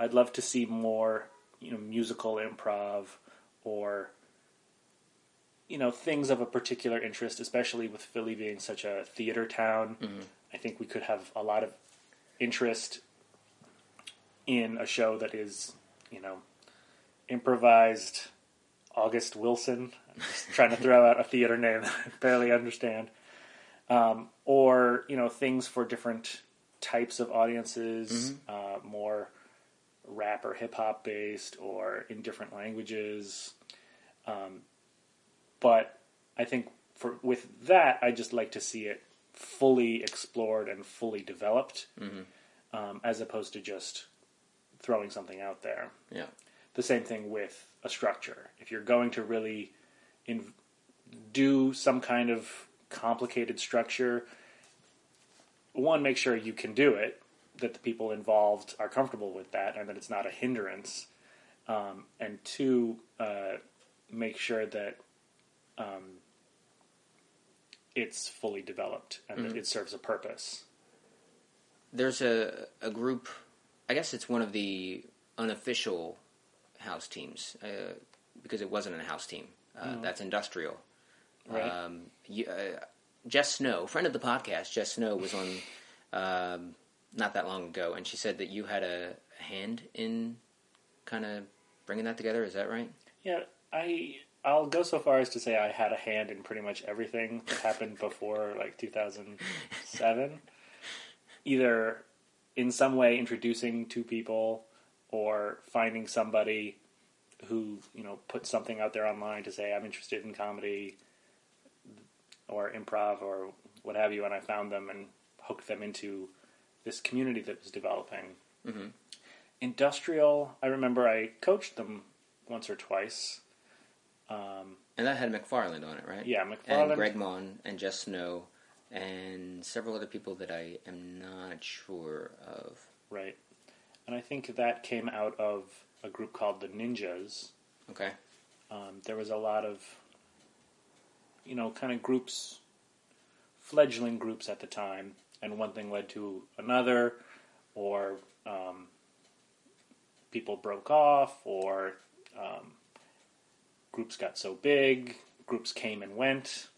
I'd love to see more, you know, musical improv or you know things of a particular interest, especially with Philly being such a theater town. I think we could have a lot of interest in a show that is, you know, improvised August Wilson. I'm just [LAUGHS] trying to throw out a theater name that I barely understand. Um, or, you know, things for different types of audiences, uh, more rap or hip hop based or in different languages. Um, but I think for with that, I just like to see it fully explored and fully developed, um, as opposed to just throwing something out there. yeah. The same thing with a structure. If you're going to really in, do some kind of complicated structure, one, make sure you can do it, that the people involved are comfortable with that, and that it's not a hindrance. Um, and two, uh, make sure that um, it's fully developed and that it serves a purpose. There's a a group. I guess it's one of the unofficial house teams uh, because it wasn't a house team. Uh, That's industrial. Right. Um, you, uh, Jess Snow, friend of the podcast, Jess Snow was on um, not that long ago, and she said that you had a hand in kind of bringing that together. Is that right? Yeah, I I'll go so far as to say I had a hand in pretty much everything that happened before like 2007. Either in some way introducing two people or finding somebody who, you know, put something out there online to say I'm interested in comedy or improv or what have you and I found them and hooked them into this community that was developing. Industrial, I remember I coached them once or twice. Um, And that had McFarland on it, right? Yeah, McFarland. And. Greg Maughan and Jess Snow and several other people that I am not sure of. Right. And I think that came out of a group called the Ninjas. Okay. Um, there was a lot of, you know, kind of groups, fledgling groups at the time, and one thing led to another, or um, people broke off, or um, groups got so big, groups came and went.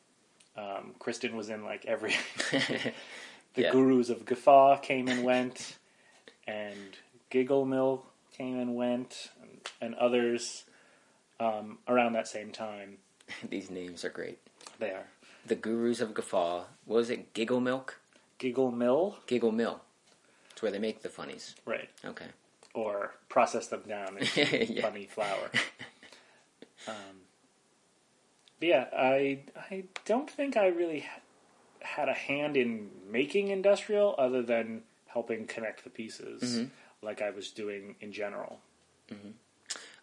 Um, Kristen was in like every. [LAUGHS] [LAUGHS] the Yeah. gurus of guffaw came and went, and Giggle Mill came and went, and, and others um, around that same time. [LAUGHS] These names are great. They are The Gurus of Guffaw. What was it? Giggle Milk? Giggle Mill, Giggle Mill. It's where they make the funnies. right? Okay. or process them down into [LAUGHS] Yeah. bunny flour. [LAUGHS] Um, but yeah, I I don't think I really ha- had a hand in making industrial other than helping connect the pieces, Mm-hmm. like I was doing in general.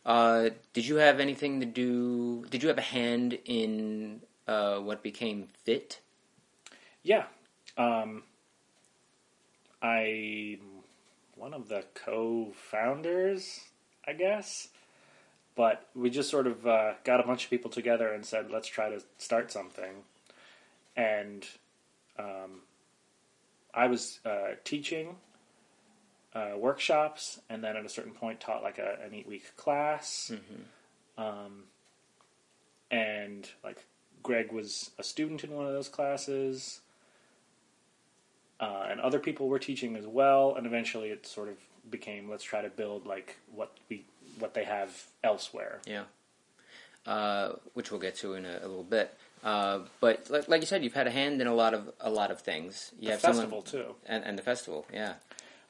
Uh, did you have anything to do? Did you have a hand in uh, what became PHIT? Yeah, um, I'm one of the co-founders, I guess. But we just sort of uh, got a bunch of people together and said, let's try to start something. And um, I was uh, teaching uh, workshops, and then at a certain point taught like a, an eight-week class. Um, and like Greg was a student in one of those classes, uh, and other people were teaching as well. And eventually, it sort of became let's try to build like what we what they have elsewhere. Yeah. Uh, which we'll get to in a, a little bit. Uh, but like, like you said, you've had a hand in a lot of a lot of things. You The have someone- festival too and, and the festival, yeah.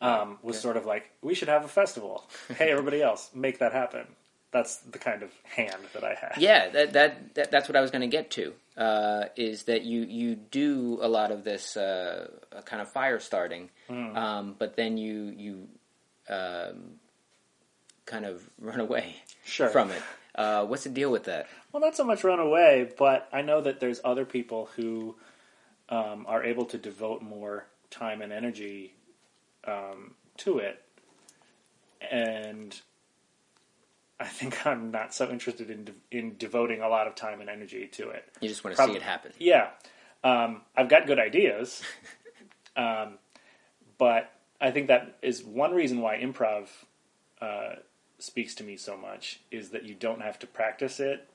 um, was sort of like we should have a festival. hey, everybody else, make that happen. That's the kind of hand that I have. Yeah, that, that, that that's what I was going to get to. Uh, is that you you do a lot of this uh, kind of fire starting, Hmm. um, but then you you um, kind of [LAUGHS] run away Sure. from it. Uh, what's the deal with that? Well, not so much run away, but I know that there's other people who um, are able to devote more time and energy um, to it, and I think [LAUGHS] I'm not so interested in de- in devoting a lot of time and energy to it. You just want to Prob- see it happen. Yeah, um, I've got good ideas, [LAUGHS] um, but I think that is one reason why improv uh, speaks to me so much is that you don't have to practice it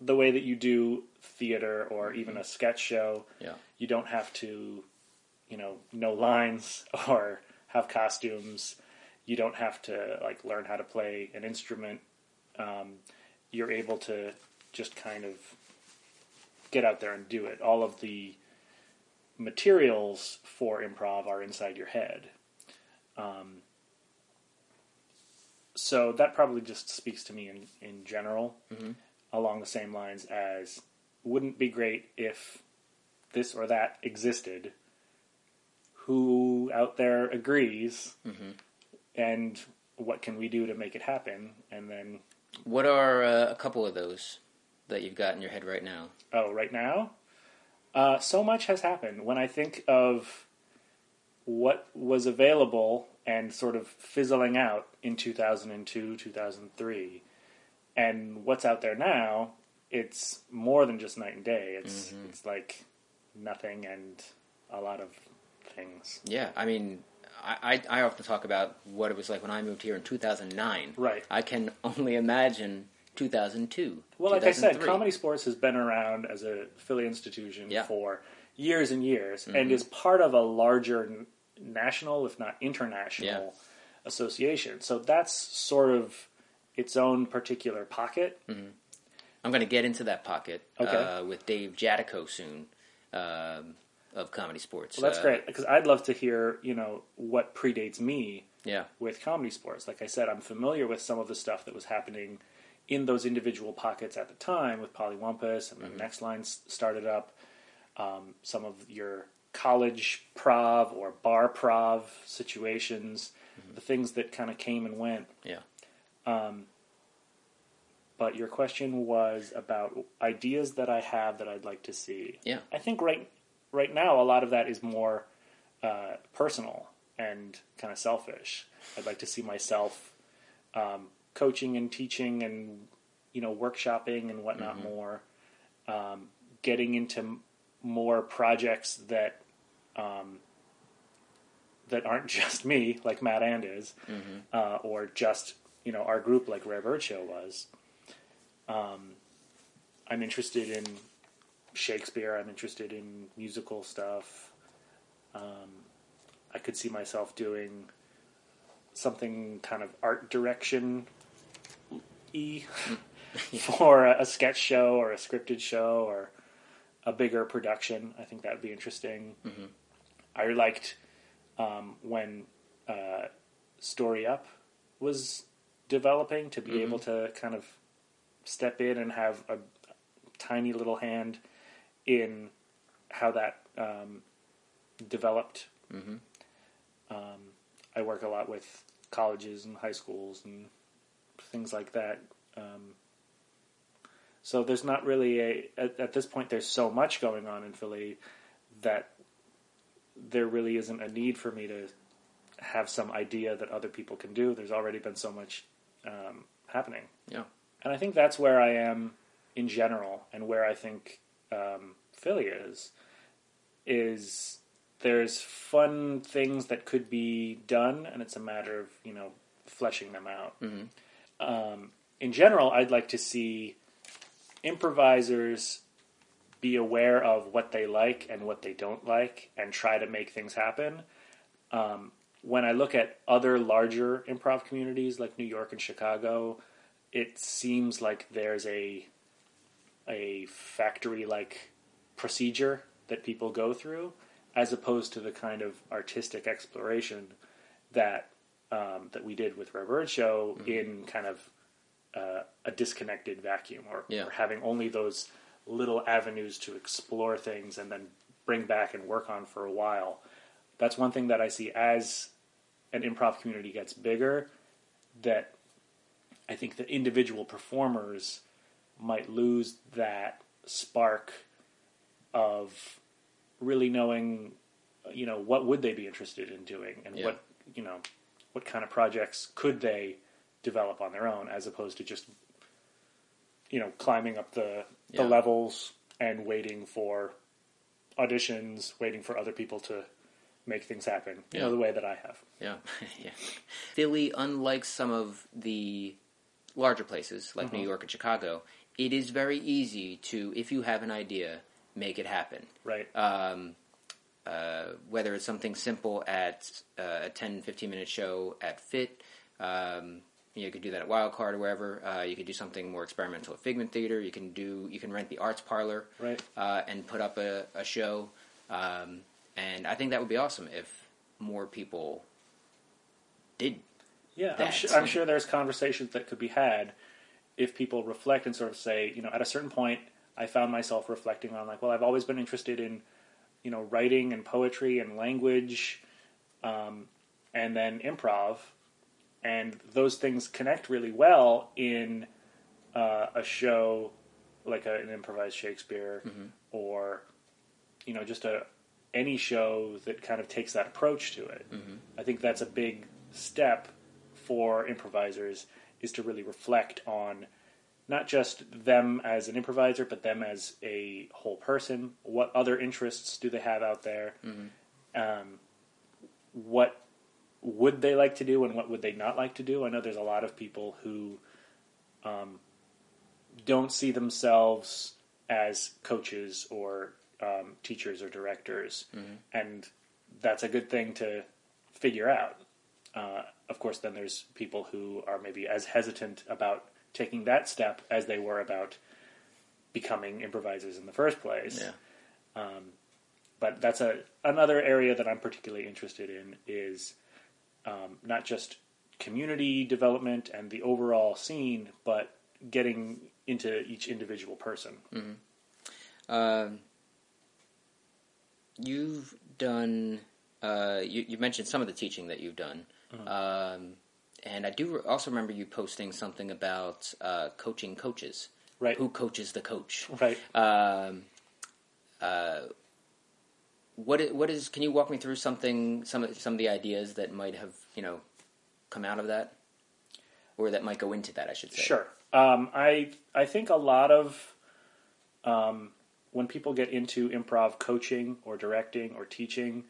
the way that you do theater or even a sketch show. Yeah. You don't have to, you know, know lines [LAUGHS] or have costumes. You don't have to like learn how to play an instrument. Um, you're able to just kind of get out there and do it. All of the materials for improv are inside your head. Um, so that probably just speaks to me in, in general, along the same lines as wouldn't be great if this or that existed. Who out there agrees, and what can we do to make it happen? And then, What are uh, a couple of those that you've got in your head right now? oh, right now, uh, so much has happened. When I think of what was available and sort of fizzling out in 2002, 2003, and what's out there now, it's more than just night and day. It's it's like nothing and a lot of things. Yeah, I mean, I, I, often talk about what it was like when I moved here in 2009. Right. I can only imagine 2002. Well, like I said, ComedySportz has been around as a Philly institution Yeah. for years and years, and is part of a larger national, if not international, Yeah. association. So that's sort of its own particular pocket. I'm going to get into that pocket Okay. uh, with Dave Jadico soon um, of ComedySportz. Well, that's Uh, great because I'd love to hear, you know, what predates me Yeah. with ComedySportz. Like I said, I'm familiar with some of the stuff that was happening in those individual pockets at the time with Polywampus and then Next Line started up. Um, some of your college prov or bar prov situations, the things that kind of came and went. Yeah. But your question was about ideas that I have that I'd like to see. Yeah. I think right right now a lot of that is more uh, personal and kind of selfish. I'd like to see myself um, coaching and teaching and you know workshopping and whatnot more, um, getting into more projects that um, that aren't [LAUGHS] just me, like Matt And is, uh, or just you know our group, like Rare Bird Show was. Um, I'm interested in Shakespeare. I'm interested in musical stuff. Um, I could see myself doing something kind of art direction y [LAUGHS] for a, a sketch show or a scripted show or a bigger production. I think that would be interesting. I liked um, when uh, Story Up was developing to be able to kind of step in and have a tiny little hand in how that um, developed. Um, I work a lot with colleges and high schools and things like that. Um, so there's not really a at, at this point. There's so much going on in Philly that there really isn't a need for me to have some idea that other people can do. There's already been so much um, happening. Yeah. And I think that's where I am in general, and where I think um, Philly is. Is there's fun things that could be done, and it's a matter of you know fleshing them out. Um, in general, I'd like to see improvisers be aware of what they like and what they don't like, and try to make things happen. Um, when I look at other larger improv communities like New York and Chicago, it seems like there's a a factory like procedure that people go through, as opposed to the kind of artistic exploration that um, that we did with Rare Bird Show in kind of uh, a disconnected vacuum, or, Yeah. or having only those little avenues to explore things and then bring back and work on for a while. That's one thing that I see as an improv community gets bigger. That I think the individual performers might lose that spark of really knowing, you know, what would they be interested in doing and Yeah. what, you know, what kind of projects could they develop on their own as opposed to just, you know, climbing up the, the levels and waiting for auditions, waiting for other people to make things happen, you Yeah. know, the way that I have. Yeah, [LAUGHS] yeah. Philly, unlike some of the larger places like Mm-hmm. New York and Chicago, it is very easy to, if you have an idea, make it happen. Right. Um, uh, whether it's something simple at uh, a 10, 15 minute show at PHIT, um, you could do that at Wildcard or wherever. Uh, you could do something more experimental at Figment Theater. You can do, you can rent the Arts Parlor Right. uh, and put up a, a show. Um, and I think that would be awesome if more people did. Yeah, I'm. I'm sure there's conversations that could be had if people reflect and sort of say, you know, at a certain point, I found myself reflecting on like, well, I've always been interested in, you know, writing and poetry and language, um, and then improv, and those things connect really well in uh, a show like a, an improvised Shakespeare or you know just a any show that kind of takes that approach to it. I think that's a big step for improvisers is to really reflect on not just them as an improviser, but them as a whole person. What other interests do they have out there? Um, what would they like to do, and what would they not like to do? I know there's a lot of people who um, don't see themselves as coaches or um, teachers or directors, and that's a good thing to figure out. Uh, of course, then there's people who are maybe as hesitant about taking that step as they were about becoming improvisers in the first place. Yeah. But that's a another area that I'm particularly interested in is um, not just community development and the overall scene, but getting into each individual person. Um, you've done. Uh, you, you mentioned some of the teaching that you've done, um, and I do also remember you posting something about uh, coaching coaches. Right. Who coaches the coach? Right. Um, uh, What what is? Can you walk me through something? Some of some of the ideas that might have you know come out of that, or that might go into that. I should say. Sure. Um, I I think a lot of um, when people get into improv coaching or directing or teaching,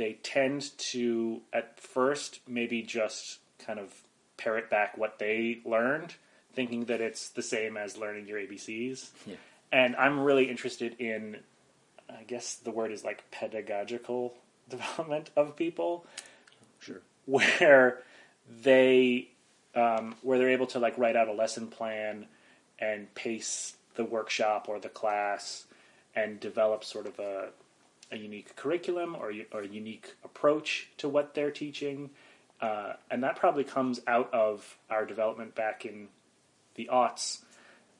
they tend to at first maybe just kind of parrot back what they learned, thinking that it's the same as learning your ABCs. Yeah. And I'm really interested in, I guess the word is like pedagogical [LAUGHS] development of people Sure. where they um, where they're able to like write out a lesson plan and pace the workshop or the class and develop sort of a, a unique curriculum or, or a unique approach to what they're teaching. Uh, and that probably comes out of our development back in the aughts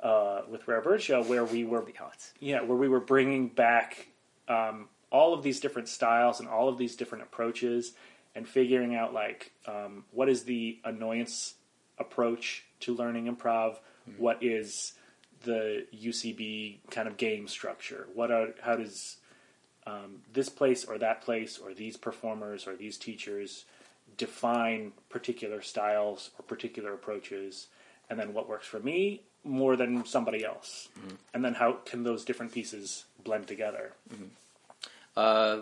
uh, with Rare Bird Show, where we were The odds. yeah, where we were bringing back um, all of these different styles and all of these different approaches, and figuring out like um, what is the annoyance approach to learning improv, what is the UCB kind of game structure, what are how does um, this place or that place or these performers or these teachers define particular styles or particular approaches, and then what works for me more than somebody else, and then how can those different pieces blend together? Uh,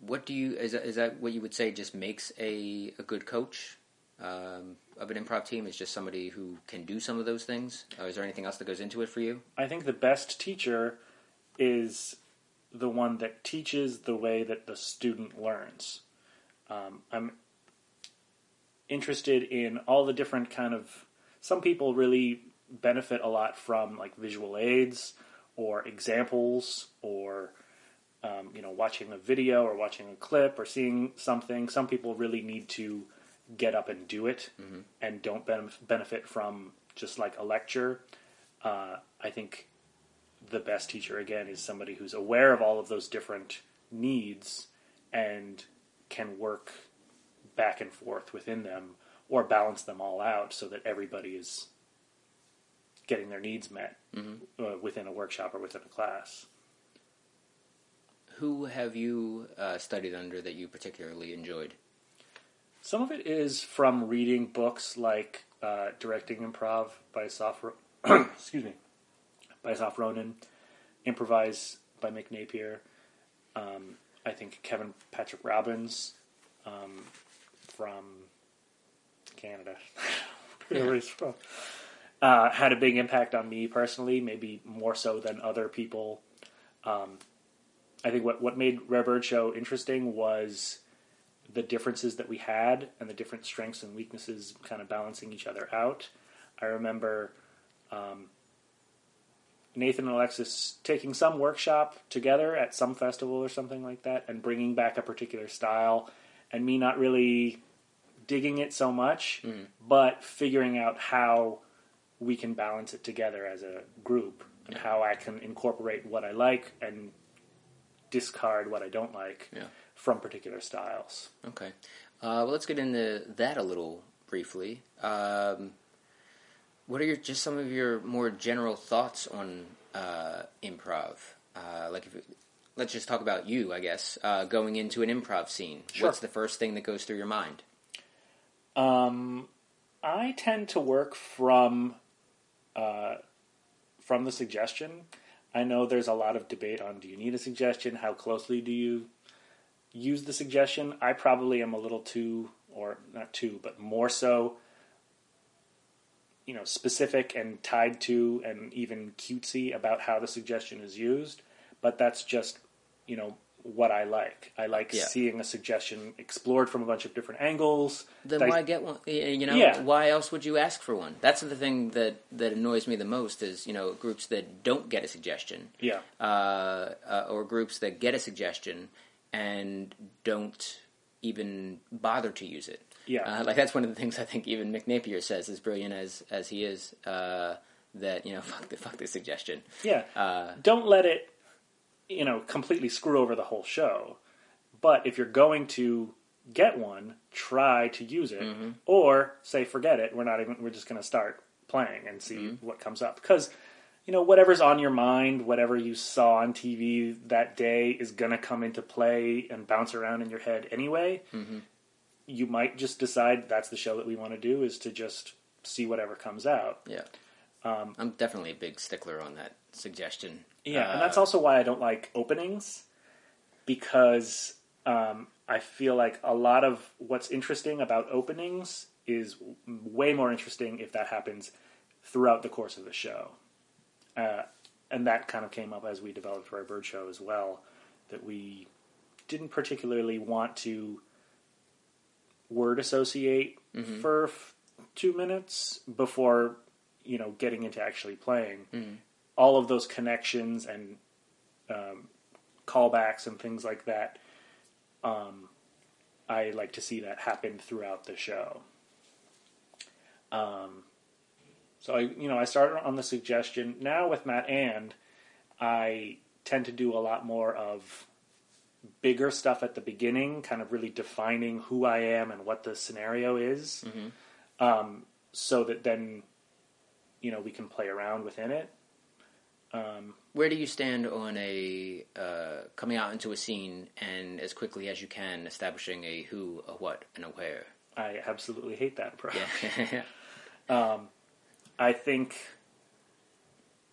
what do you is that, is that what you would say just makes a a good coach um, of an improv team? Is just somebody who can do some of those things? Uh, is there anything else that goes into it for you? I think the best teacher is the one that teaches the way that the student learns. Um, I'm interested in all the different kind of. Some people really benefit a lot from like visual aids or examples or um, you know watching a video or watching a clip or seeing something. Some people really need to get up and do it and don't ben- benefit from just like a lecture. Uh, I think the best teacher again is somebody who's aware of all of those different needs and can work back and forth within them or balance them all out so that everybody is getting their needs met uh, within a workshop or within a class. Who have you uh, studied under that you particularly enjoyed? Some of it is from reading books like uh, Directing Improv by Soph, [COUGHS] excuse me, by Soph Ronan, Improvise by Mick Napier. Um, I think Kevin Patrick Robbins um, from Canada, [LAUGHS] where he's from, uh, had a big impact on me personally, maybe more so than other people. Um, I think what, what made Rare Bird Show interesting was the differences that we had and the different strengths and weaknesses kind of balancing each other out. I remember um, Nathan and Alexis taking some workshop together at some festival or something like that and bringing back a particular style, and me not really digging it so much, but figuring out how we can balance it together as a group and how I can incorporate what I like and discard what I don't like Yeah. from particular styles. Okay. Uh, well, let's get into that a little briefly. Um, what are your just some of your more general thoughts on uh, improv? Uh, like, if let's just talk about you, I guess. Uh, going into an improv scene, Sure. what's the first thing that goes through your mind? Um, I tend to work from uh, from the suggestion. I know there's a lot of debate on do you need a suggestion? How closely do you use the suggestion? I probably am a little too, or not too, but more so, you know, specific and tied to and even cutesy about how the suggestion is used. But that's just, you know, what I like. I like Yeah. seeing a suggestion explored from a bunch of different angles. Then why get one? You know, Yeah. why else would you ask for one? That's the thing that that annoys me the most is you know groups that don't get a suggestion. Yeah. uh, uh, or groups that get a suggestion and don't even bother to use it. Yeah. uh, like that's one of the things I think even Mick Napier says, as brilliant as as he is, uh, that you know [LAUGHS] fuck the fuck the suggestion. Yeah. Uh, Don't let it, you know, completely screw over the whole show. But if you're going to get one, try to use it, Mm-hmm. or say forget it. We're not even. We're just going to start playing and see Mm-hmm. what comes up because. You know, whatever's on your mind, whatever you saw on TV that day is going to come into play and bounce around in your head anyway. Mm-hmm. You might just decide that's the show that we want to do is to just see whatever comes out. yeah, I'm definitely a big stickler on that suggestion. Yeah, and Uh, that's also why I don't like openings because um, I feel like a lot of what's interesting about openings is way more interesting if that happens throughout the course of the show. Uh, and that kind of came up as we developed Rare Bird Show as well, that we didn't particularly want to word associate for f- two minutes before you know getting into actually playing all of those connections and um, callbacks and things like that um, I like to see that happen throughout the show. Um, so I, you know, I started on the suggestion. Now with Matt and I tend to do a lot more of bigger stuff at the beginning, kind of really defining who I am and what the scenario is, um, so that then, you know, we can play around within it. Um, Where do you stand on a uh, coming out into a scene and as quickly as you can establishing a who, a what, and a where? I absolutely hate that approach. Yeah. [LAUGHS] I think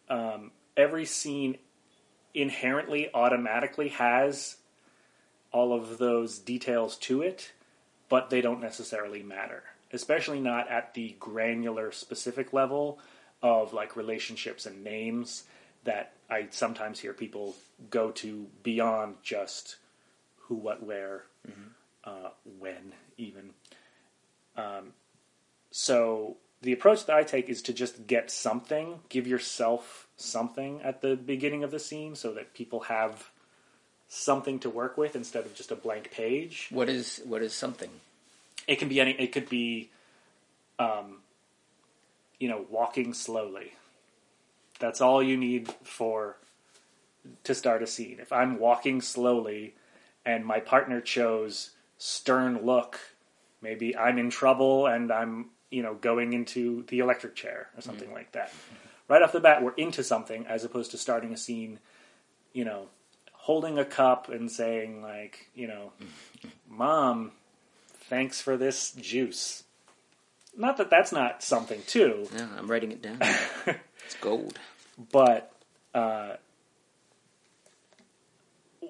um, every scene inherently automatically has all of those details to it, but they don't necessarily matter, especially not at the granular specific level of like relationships and names that I sometimes hear people go to beyond just who, what, where, uh, when, even. Um, so the approach that I take is to just get something, give yourself something at the beginning of the scene so that people have something to work with instead of just a blank page. what is what is something? It can be any it could be um you know, walking slowly. That's all you need for to start a scene. If I'm walking slowly and my partner chose stern look, maybe I'm in trouble and I'm, you know, going into the electric chair or something like that. Right off the bat, we're into something as opposed to starting a scene, you know, holding a cup and saying, like, you know, Mom, thanks for this juice. Not that that's not something, too Yeah, I'm writing it down. [LAUGHS] it's gold. but uh,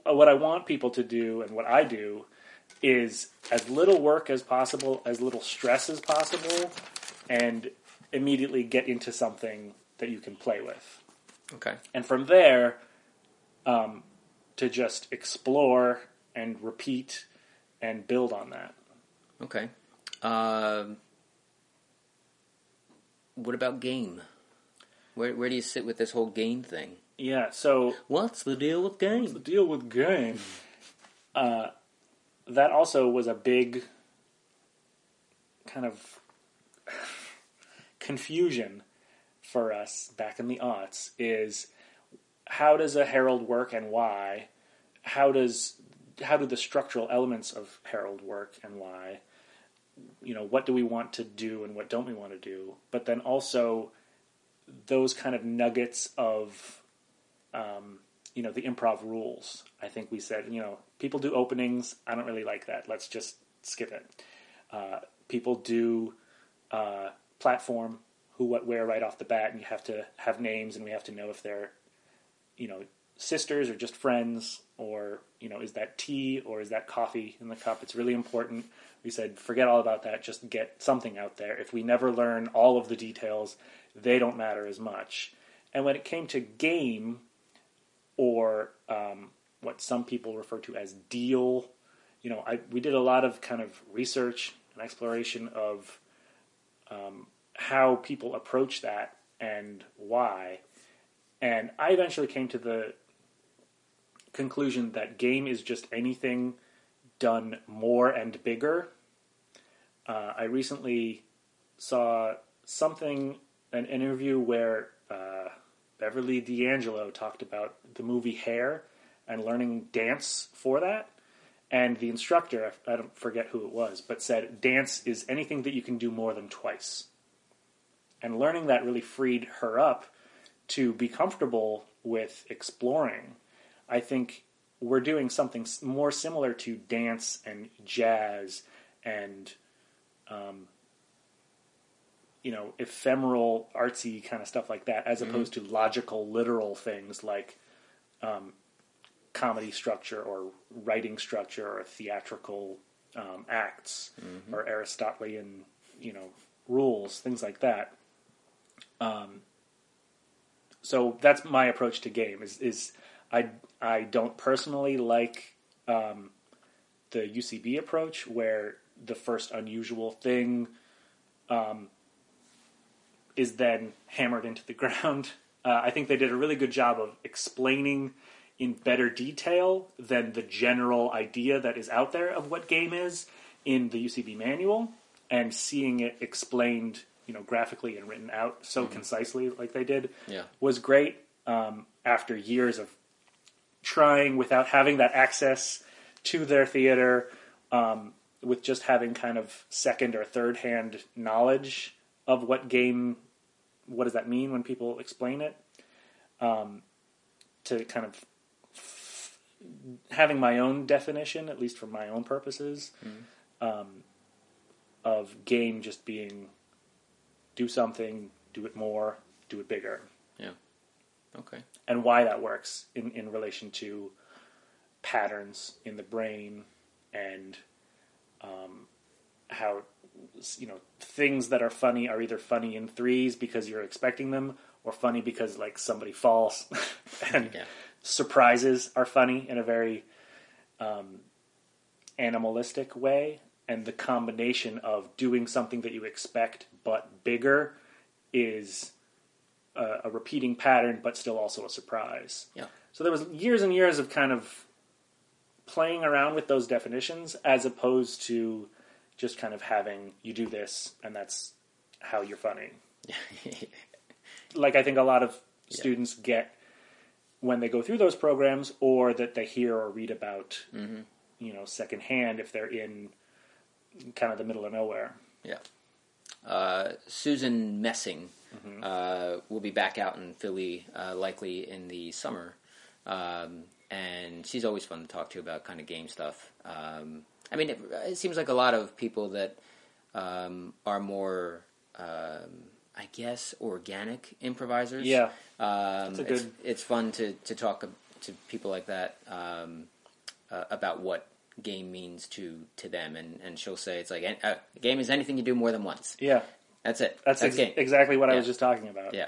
what I want people to do and what I do is as little work as possible, as little stress as possible, and immediately get into something that you can play with. Okay. And from there, um, to just explore and repeat and build on that. Okay. Um, what about game? Where where do you sit with this whole game thing? Yeah, so What's the deal with game? the deal with game. [LAUGHS] Uh, that also was a big kind of [SIGHS] confusion for us back in the aughts. Is how does a Harold work and why? How does how do the structural elements of Harold work and why? You know, what do we want to do and what don't we want to do? But then also those kind of nuggets of um, you know the improv rules. I think we said you know people do openings. I don't really like that. Let's just skip it. Uh, people do uh, platform who, what, where right off the bat, and you have to have names, and we have to know if they're you know sisters or just friends, or you know is that tea or is that coffee in the cup? It's really important. We said forget all about that. Just get something out there. If we never learn all of the details, they don't matter as much. And when it came to game, or um, what some people refer to as deal. You know, I, we did a lot of kind of research and exploration of um, how people approach that and why. And I eventually came to the conclusion that game is just anything done more and bigger. Uh, I recently saw something, an interview where uh, Beverly D'Angelo talked about the movie Hair and learning dance for that. And the instructor, I don't forget who it was, but said dance is anything that you can do more than twice. And learning that really freed her up to be comfortable with exploring. I think we're doing something more similar to dance and jazz and um, you know, ephemeral, artsy kind of stuff like that, as opposed to logical, literal things like um, comedy structure or writing structure or theatrical um, acts or Aristotelian, you know, rules, things like that. Um, so that's my approach to game. Is is I I don't personally like um, the UCB approach where the first unusual thing um, is then hammered into the [LAUGHS] ground. Uh, I think they did a really good job of explaining in better detail than the general idea that is out there of what game is in the UCB manual, and seeing it explained, you know, graphically and written out so concisely like they did, Yeah. was great. Um, after years of trying without having that access to their theater, um, with just having kind of second or third hand knowledge of what game, what does that mean when people explain it, um, to kind of having my own definition, at least for my own purposes, um, of game just being do something, do it more, do it bigger Yeah. Okay. and why that works in, in relation to patterns in the brain and um, how you know things that are funny are either funny in threes because you're expecting them or funny because like somebody falls [LAUGHS] and Yeah. surprises are funny in a very um, animalistic way and the combination of doing something that you expect but bigger is a, a repeating pattern but still also a surprise. Yeah. so there was years and years of kind of playing around with those definitions as opposed to just kind of having you do this and that's how you're funny. [LAUGHS] Like I think a lot of students get when they go through those programs, or that they hear or read about, mm-hmm. you know, secondhand if they're in kind of the middle of nowhere. Yeah. Uh, Susan Messing uh, will be back out in Philly, uh, likely in the summer, um, and she's always fun to talk to about kind of game stuff. Um, I mean, it, it seems like a lot of people that um, are more, um, I guess, organic improvisers. Yeah. um, a it's, good- it's fun to to talk to people like that um, uh, about what game means to to them, and, and she'll say it's like "An- uh, a game is anything you do more than once. Yeah, That's it. that's, ex- exactly what I was just talking about. yeah.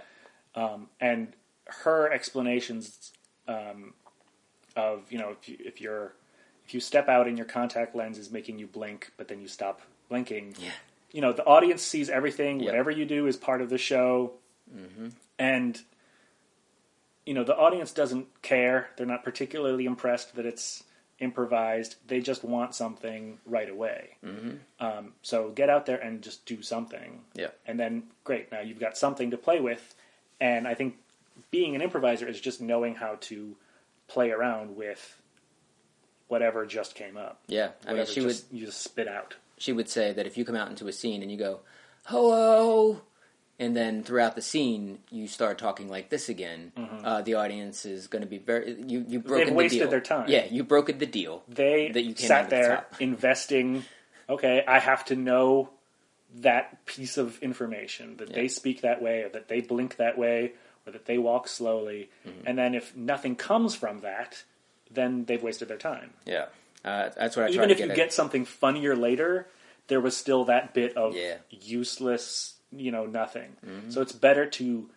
um, and her explanations um, of you know if you if you're if you step out and your contact lens is making you blink, but then you stop blinking. Yeah. You know the audience sees everything. Yep. Whatever you do is part of the show, and you know the audience doesn't care. They're not particularly impressed that it's improvised. They just want something right away. Um, so get out there and just do something Yeah. and then great now you've got something to play with and i think being an improviser is just knowing how to play around with whatever just came up Yeah. I mean, she would you just spit out she would say that if you come out into a scene and you go, "Hello," and then throughout the scene you start talking like this again, uh, the audience is going to be very you you broken the wasted deal. their time. Yeah, you broken the deal. they That you sat at the there [LAUGHS] investing okay i have to know that piece of information that they speak that way or that they blink that way or that they walk slowly Mm-hmm. and then if nothing comes from that then they've wasted their time Yeah, uh, that's what I try even if you at. get something funnier later, there was still that bit of Yeah. useless, you know, nothing. Mm-hmm. So it's better to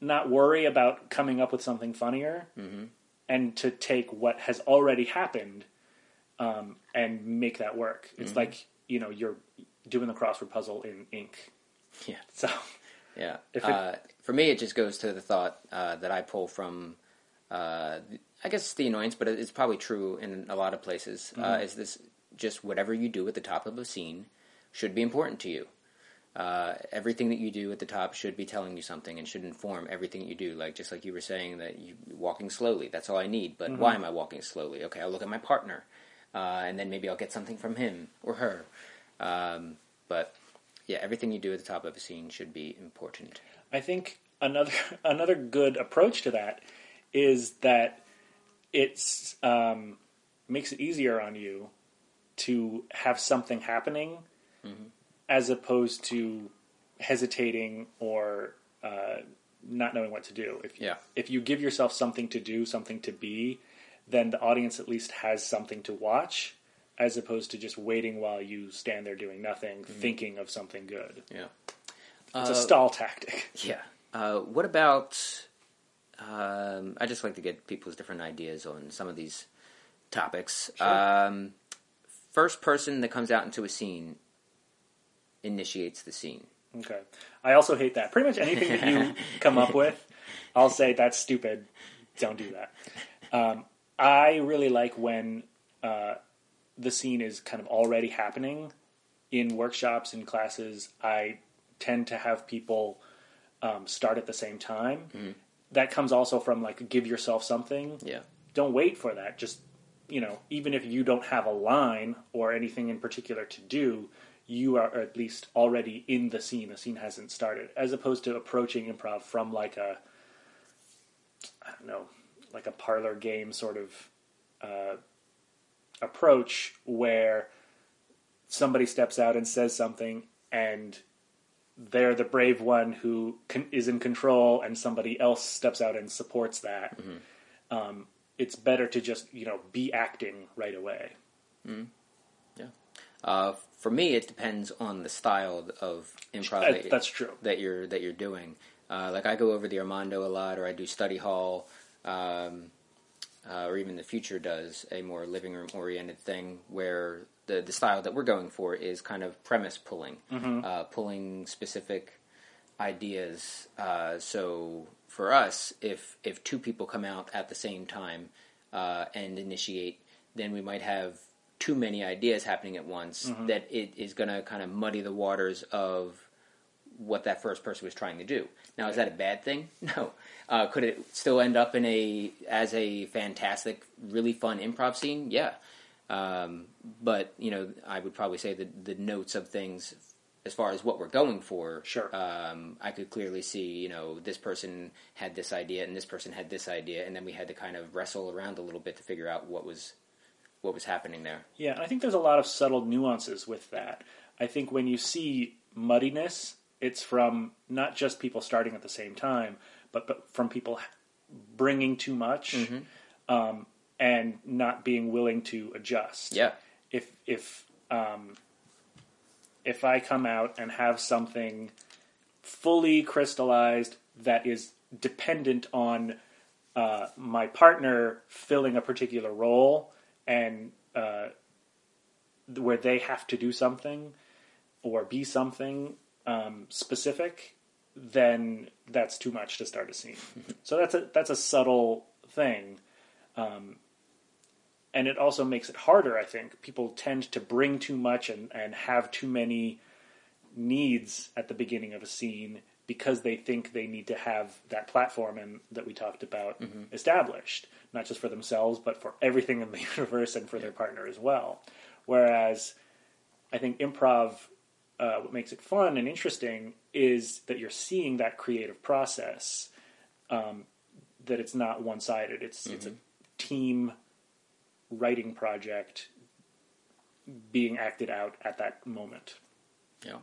not worry about coming up with something funnier Mm-hmm. and to take what has already happened um, and make that work. It's Mm-hmm. like, you know, you're doing the crossword puzzle in ink. Yeah. [LAUGHS] So, Yeah. If it- uh, for me, it just goes to the thought uh, that I pull from, uh, I guess the Annoyance, but it's probably true in a lot of places. Uh, Mm-hmm. is this just whatever you do at the top of a scene should be important to you? Uh, everything that you do at the top should be telling you something and should inform everything you do. Like just like you were saying that you walking slowly, that's all I need. But Mm-hmm. why am I walking slowly? Okay, I'll look at my partner, uh, and then maybe I'll get something from him or her. Um, but yeah, everything you do at the top of a scene should be important. I think another [LAUGHS] another good approach to that is that it's um, makes it easier on you to have something happening as opposed to hesitating or uh, not knowing what to do. If Yeah. if you give yourself something to do, something to be, then the audience at least has something to watch, as opposed to just waiting while you stand there doing nothing, thinking of something good. Yeah. It's a Uh, stall tactic. [LAUGHS] Yeah. Uh, what about? Um, I just like to get people's different ideas on some of these topics. Um, first person that comes out into a scene initiates the scene. Okay. I also hate that. Pretty much anything that you [LAUGHS] come up with, I'll say that's stupid. Don't do that. Um, I really like when uh, the scene is kind of already happening in workshops and classes. I tend to have people um, start at the same time. That comes also from like give yourself something. Yeah. Don't wait for that. Just you know, even if you don't have a line or anything in particular to do, you are at least already in the scene. The scene hasn't started, as opposed to approaching improv from like a I don't know, like a parlor game sort of uh, approach where somebody steps out and says something and they're the brave one who con- is in control and somebody else steps out and supports that. Um, it's better to just you know be acting right away. Uh, for me, it depends on the style of improv that, that's true that you're that you're doing. Uh, like I go over the Armando a lot, or I do study hall, um, uh, or even the future does a more living room oriented thing where the the style that we're going for is kind of premise pulling, uh, pulling specific ideas. Uh, so for us, if if two people come out at the same time uh, and initiate, then we might have too many ideas happening at once that it is going to kind of muddy the waters of what that first person was trying to do. Now, is that a bad thing? [LAUGHS] No. Uh, could it still end up in a as a fantastic, really fun improv scene? Yeah. Um, but you know, I would probably say that the notes of things, as far as what we're going for, Sure. Um, I could clearly see, you know, this person had this idea and this person had this idea, and then we had to kind of wrestle around a little bit to figure out what was what was happening there. Yeah, I think there's a lot of subtle nuances with that. I think when you see muddiness, it's from not just people starting at the same time, but, but from people bringing too much um, and not being willing to adjust. Yeah. If if um, if I come out and have something fully crystallized that is dependent on uh, my partner filling a particular role and uh, where they have to do something or be something um, specific, then that's too much to start a scene. [LAUGHS] so that's a that's a subtle thing, um, and it also makes it harder. I think people tend to bring too much and, and have too many needs at the beginning of a scene because they think they need to have that platform and that we talked about established, not just for themselves but for everything in the [LAUGHS] universe and for their partner as well. Whereas I think improv, uh, what makes it fun and interesting is that you're seeing that creative process. Um, that it's not one sided. It's it's a team writing project being acted out at that moment. Yeah.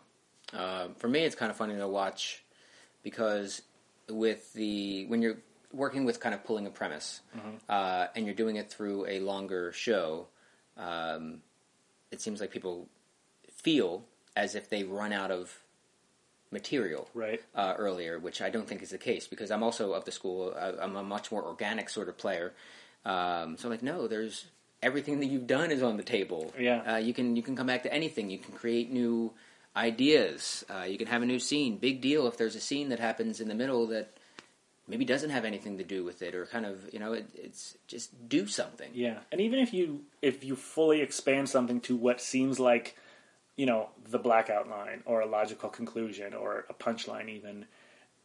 Uh, for me, it's kind of funny to watch because with the when you're working with kind of pulling a premise uh, and you're doing it through a longer show, um, it seems like people feel as if they run out of material Right. uh, earlier, which I don't think is the case because I'm also of the school. I, I'm a much more organic sort of player. Um, so like, no, there's everything that you've done is on the table. Yeah. uh, you can you can come back to anything. You can create new ideas. Uh, you can have a new scene. Big deal if there's a scene that happens in the middle that maybe doesn't have anything to do with it, or kind of you know, it, it's just do something. Yeah, and even if you if you fully expand something to what seems like, you know, the blackout line or a logical conclusion or a punchline, even,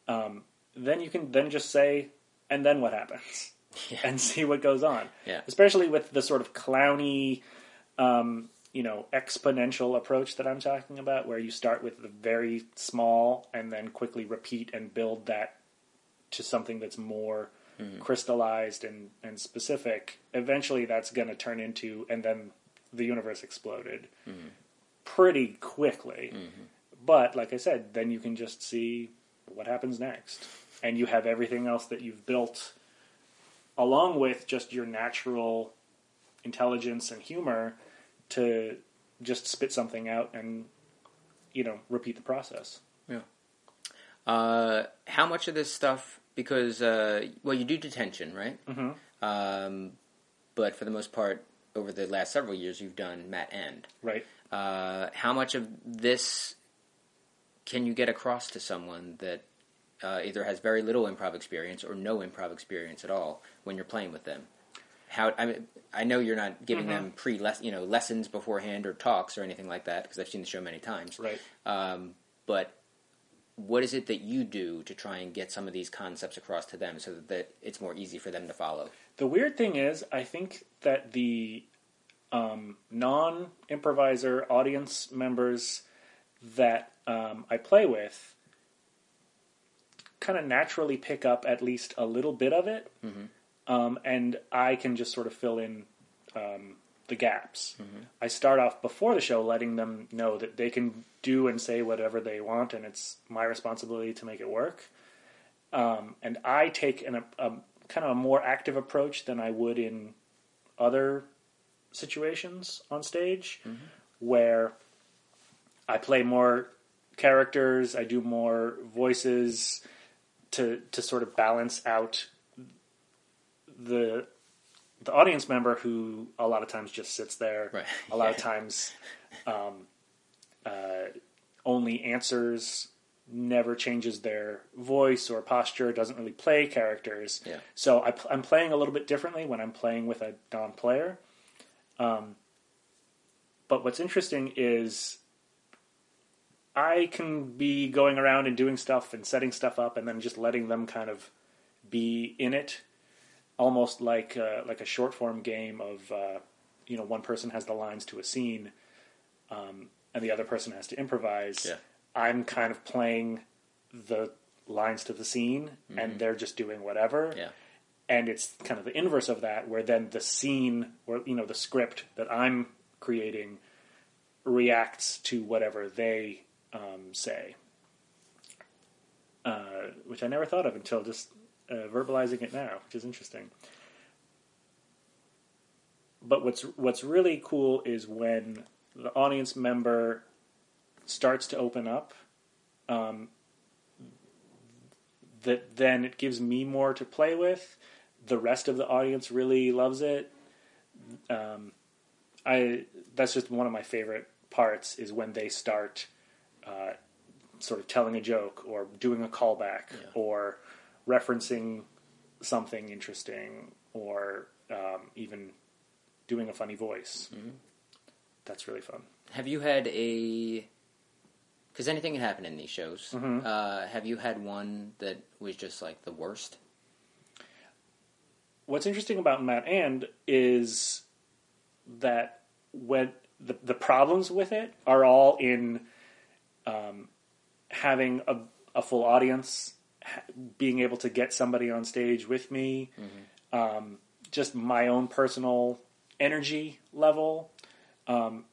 um, then you can then just say, and then what happens, Yeah. [LAUGHS] and see what goes on. Yeah. Especially with the sort of clowny, um, you know, exponential approach that I'm talking about, where you start with the very small and then quickly repeat and build that to something that's more mm-hmm. crystallized and, and specific, eventually that's going to turn into, and then the universe exploded mm-hmm. pretty quickly. Mm-hmm. But like I said, then you can just see what happens next. And you have everything else that you've built along with just your natural intelligence and humor to just spit something out and, you know, repeat the process. Uh, how much of this stuff? Because uh, well, you do detention, right? Mm-hmm. Um, but for the most part, over the last several years, you've done Matt End. Right? Uh, how much of this can you get across to someone that uh, either has very little improv experience or no improv experience at all when you're playing with them? how I mean I know you're not giving them pre you know lessons beforehand or talks or anything like that because I've seen the show many times. Right. Um, but what is it that you do to try and get some of these concepts across to them so that, it's more easy for them to follow? The weird thing is, I think that the um, non improviser audience members that um, I play with kind of naturally pick up at least a little bit of it, um, and I can just sort of fill in um, the gaps. I start off before the show letting them know that they can do and say whatever they want, and it's my responsibility to make it work. Um, and I take an, a, a kind of a more active approach than I would in other situations on stage, where I play more characters, I do more voices to to sort of balance out the the audience member who a lot of times just sits there. Right. [LAUGHS] A lot of times um, uh, only answers, never changes their voice or posture, doesn't really play characters. Yeah. So I, pl- I'm playing a little bit differently when I'm playing with a non player. Um, but what's interesting is I can be going around and doing stuff and setting stuff up and then just letting them kind of be in it, almost like uh, like a short form game of uh, you know one person has the lines to a scene, um, and the other person has to improvise. Yeah. I'm kind of playing the lines to the scene, and they're just doing whatever Yeah. and it's kind of the inverse of that where then the scene or you know the script that i'm creating reacts to whatever they um, say uh, which i never thought of until just uh, verbalizing it now which is interesting but what's what's really cool is when the audience member starts to open up um, that then it gives me more to play with the rest of the audience really loves it. Um, I that's just one of my favorite parts is when they start uh, sort of telling a joke or doing a callback Yeah. or referencing something interesting or um, even doing a funny voice. That's really fun. Have you had a? Because anything can happen in these shows. Mm-hmm. Uh, have you had one that was just like the worst? what's interesting about Matt and is that when the the problems with it are all in um, having a, a full audience, being able to get somebody on stage with me, um, just my own personal energy level, um,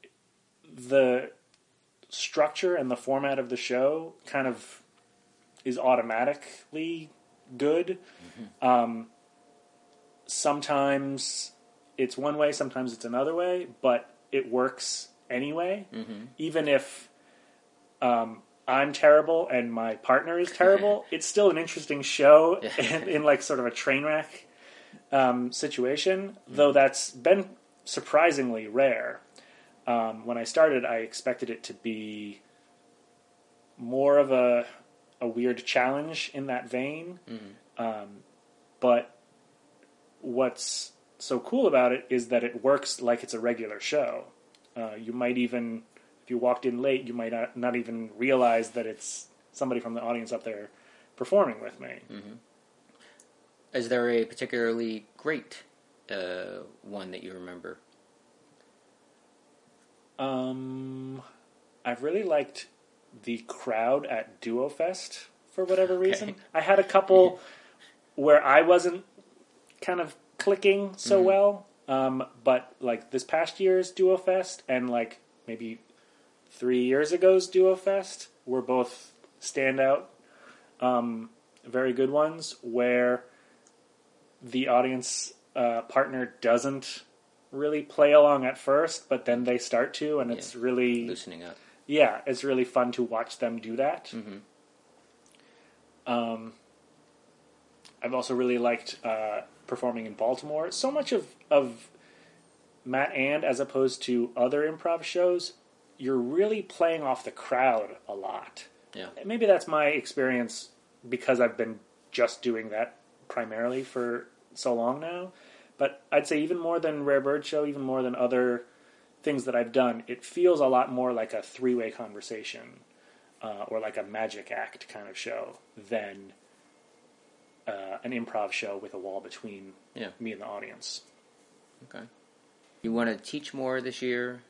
the structure and the format of the show kind of is automatically good. Um, sometimes it's one way, sometimes it's another way, but it works anyway. Even if um, I'm terrible and my partner is terrible, [LAUGHS] it's still an interesting show [LAUGHS] in, in like sort of a train wreck um, situation, though that's been surprisingly rare. Um, when I started, I expected it to be more of a a weird challenge in that vein. Um, but what's so cool about it is that it works like it's a regular show. Uh, you might even, if you walked in late, you might not, not even realize that it's somebody from the audience up there performing with me. Is there a particularly great uh, one that you remember? Um, I've really liked the crowd at Duo Fest for whatever reason. I had a couple where I wasn't kind of clicking so well, um, but like this past year's Duo Fest and like maybe three years ago's Duo Fest were both standout, um, very good ones where the audience uh, partner doesn't really play along at first, but then they start to, and it's really Loosening up. yeah, it's really fun to watch them do that. Um, I've also really liked uh, performing in Baltimore. So much of of Matt and as opposed to other improv shows, you're really playing off the crowd a lot. Yeah. Maybe that's my experience because I've been just doing that primarily for so long now. But I'd say even more than Rare Bird Show, even more than other things that I've done, it feels a lot more like a three way conversation uh, or like a magic act kind of show than uh, an improv show with a wall between Yeah. me and the audience. Okay. You want to teach more this year.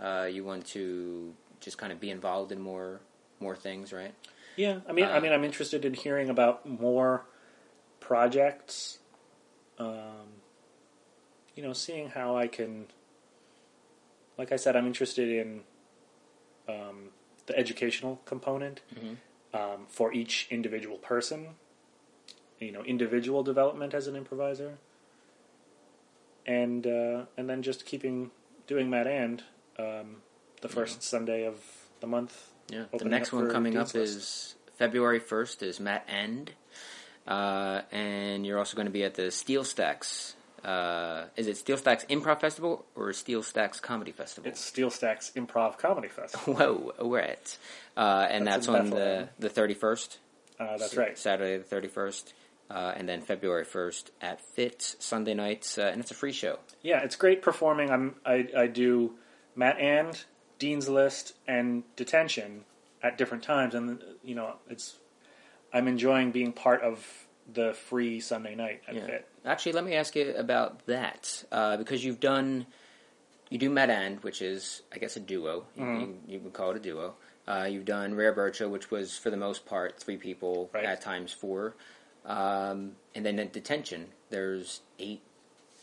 Uh, you want to just kind of be involved in more more things, right? Yeah, I mean, I Uh, mean, I'm interested in hearing about more projects. Um, you know, seeing how I can. Like I said, I'm interested in um, the educational component um, for each individual person. You know, individual development as an improviser, and uh, and then just keeping doing that and um, the first Sunday of the month. Yeah. The next one coming up List. is February first is Matt End, uh, and you're also going to be at the Steel Stacks. Uh, is it Steel Stacks Improv Festival or Steel Stacks Comedy Festival? It's Steel Stacks Improv Comedy Festival. [LAUGHS] Whoa, we're at, uh, and That's that's, on the the thirty first. Uh, that's right. Saturday the thirty first, uh, and then February first at PHIT Sunday nights, uh, and it's a free show. Yeah, it's great performing. I'm I, I do Matt and Dean's List and Detention at different times, and you know it's I'm enjoying being part of the free Sunday night Yeah. PHIT. Actually, let me ask you about that uh, because you've done you do Mad and which is I guess a duo. You, Mm-hmm. you, you would call it a duo. Uh, you've done Rare Bird Show, which was for the most part three people, Right. at times four, um, and then at Detention, there's eight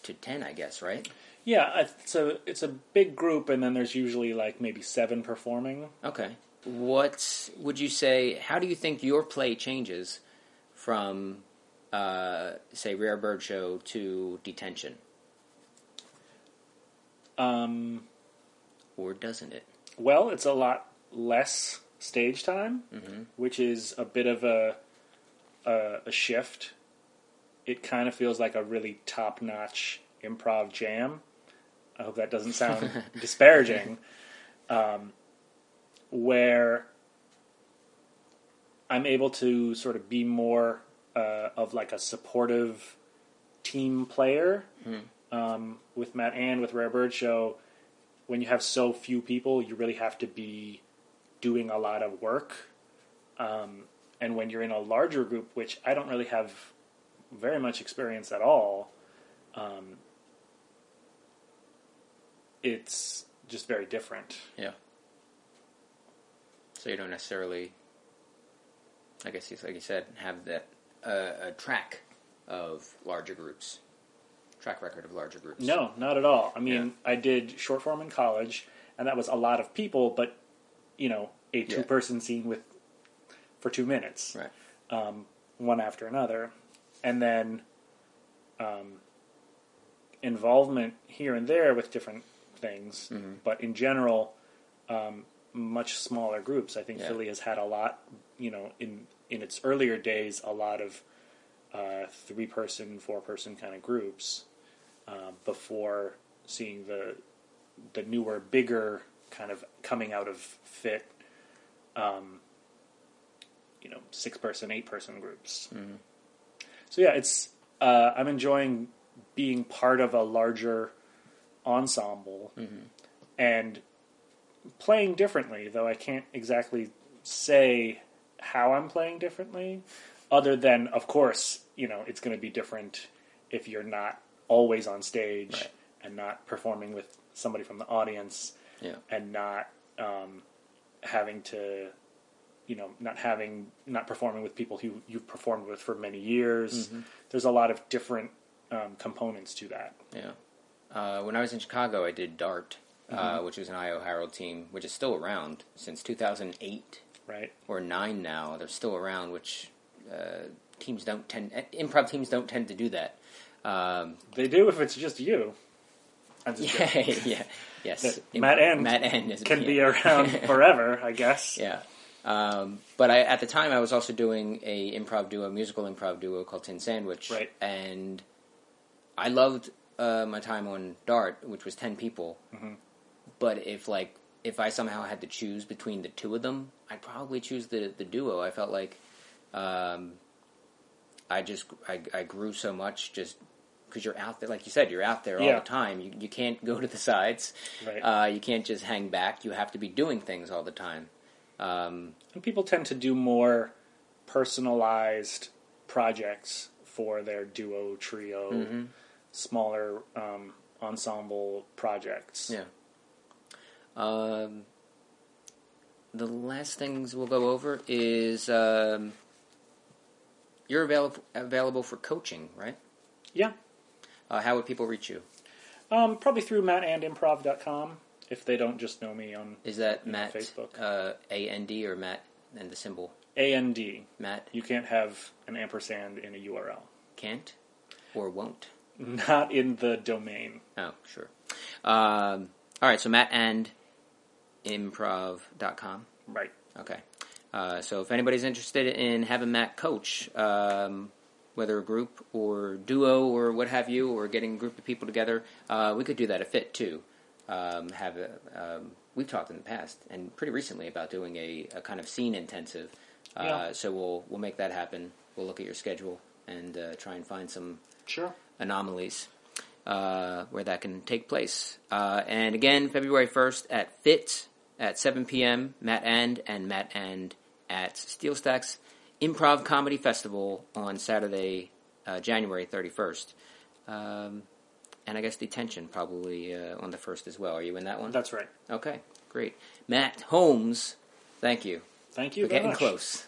to ten, I guess, right? Yeah, it's a it's a big group, and then there's usually like maybe seven performing. Okay. What would you say? How do you think your play changes from, uh, say, Rare Bird Show to Detention, Um, or doesn't it? well, it's a lot less stage time, which is a bit of a a, a shift. It kind of feels like a really top notch improv jam. I hope that doesn't sound [LAUGHS] disparaging. Um, where I'm able to sort of be more uh, of like a supportive team player um, with Matt and with Rare Bird Show. When you have so few people, you really have to be doing a lot of work. Um, and when you're in a larger group, which I don't really have very much experience at all, um, it's just very different. Yeah. So you don't necessarily, I guess, like you said, have that uh, a track of larger groups, track record of larger groups. No, not at all. I mean, I did short form in college, and that was a lot of people, but you know, a two person scene with for two minutes, Right. um, one after another, and then um, involvement here and there with different things, Mm-hmm. but in general, um, much smaller groups. I think Yeah. Philly has had a lot, you know, in in its earlier days, a lot of uh, three person, four person kind of groups uh, before seeing the the newer, bigger kind of coming out of PHIT, um, you know, six person, eight person groups. So yeah, it's uh, I'm enjoying being part of a larger ensemble and playing differently. Though I can't exactly say how I'm playing differently, other than of course, you know, it's going to be different if you're not always on stage Right. and not performing with somebody from the audience Yeah. and not um, having to, you know, not having not performing with people who you've performed with for many years. There's a lot of different um, components to that. Yeah. Uh, when I was in Chicago, I did Dart, uh, which was an IO Harold team, which is still around since 2008 Right? or nine now. They're still around, which uh, teams don't tend, improv teams don't tend to do that. Um, They do if it's just you. Just [LAUGHS] yeah, yeah, yes. Matt End Matt End is, Can yeah. be around [LAUGHS] forever, I guess. Yeah. Um, but I, at the time, I was also doing a improv duo, musical improv duo called Tin Sandwich. Right. And I loved uh, my time on Dart, which was ten people. Mm-hmm. But if like if I somehow had to choose between the two of them, I'd probably choose the the duo. I felt like um, I just I, I grew so much just because you're out there, like you said, you're out there all Yeah. the time. You you can't go to the sides. Right. Uh, you can't just hang back. You have to be doing things all the time. Um, And people tend to do more personalized projects for their duo, trio, Mm-hmm. Smaller um, ensemble projects. Yeah. Um, the last things we'll go over is um, you're available available for coaching, right? Yeah. Uh, how would people reach you? Um, probably through mattandimprov.com if they don't just know me on Is that Matt Facebook. uh, A N D or Matt and the symbol AND. Matt You can't have an ampersand in a URL. can't or won't? Not in the domain. Oh, sure. Um, all right, so Matt and improv.com. Right. Okay. Uh, so if anybody's interested in having Matt coach, um, whether a group or duo or what have you, or getting a group of people together, uh, we could do that a PHIT too. Um, have a, um, we've talked in the past and pretty recently about doing a, a kind of scene intensive. Uh, Yeah. So we'll we'll make that happen. We'll look at your schedule and uh, try and find some Sure. Anomalies uh, where that can take place. Uh, and again, February 1st at PHIT at 7 p.m., Matt End and Matt End at Steel Stacks Improv Comedy Festival on Saturday, uh, January 31st. Um, and I guess Detention probably uh, on the 1st as well. Are you in that one? That's right. Okay, great. Matt Holmes, thank you Thank you getting much. close.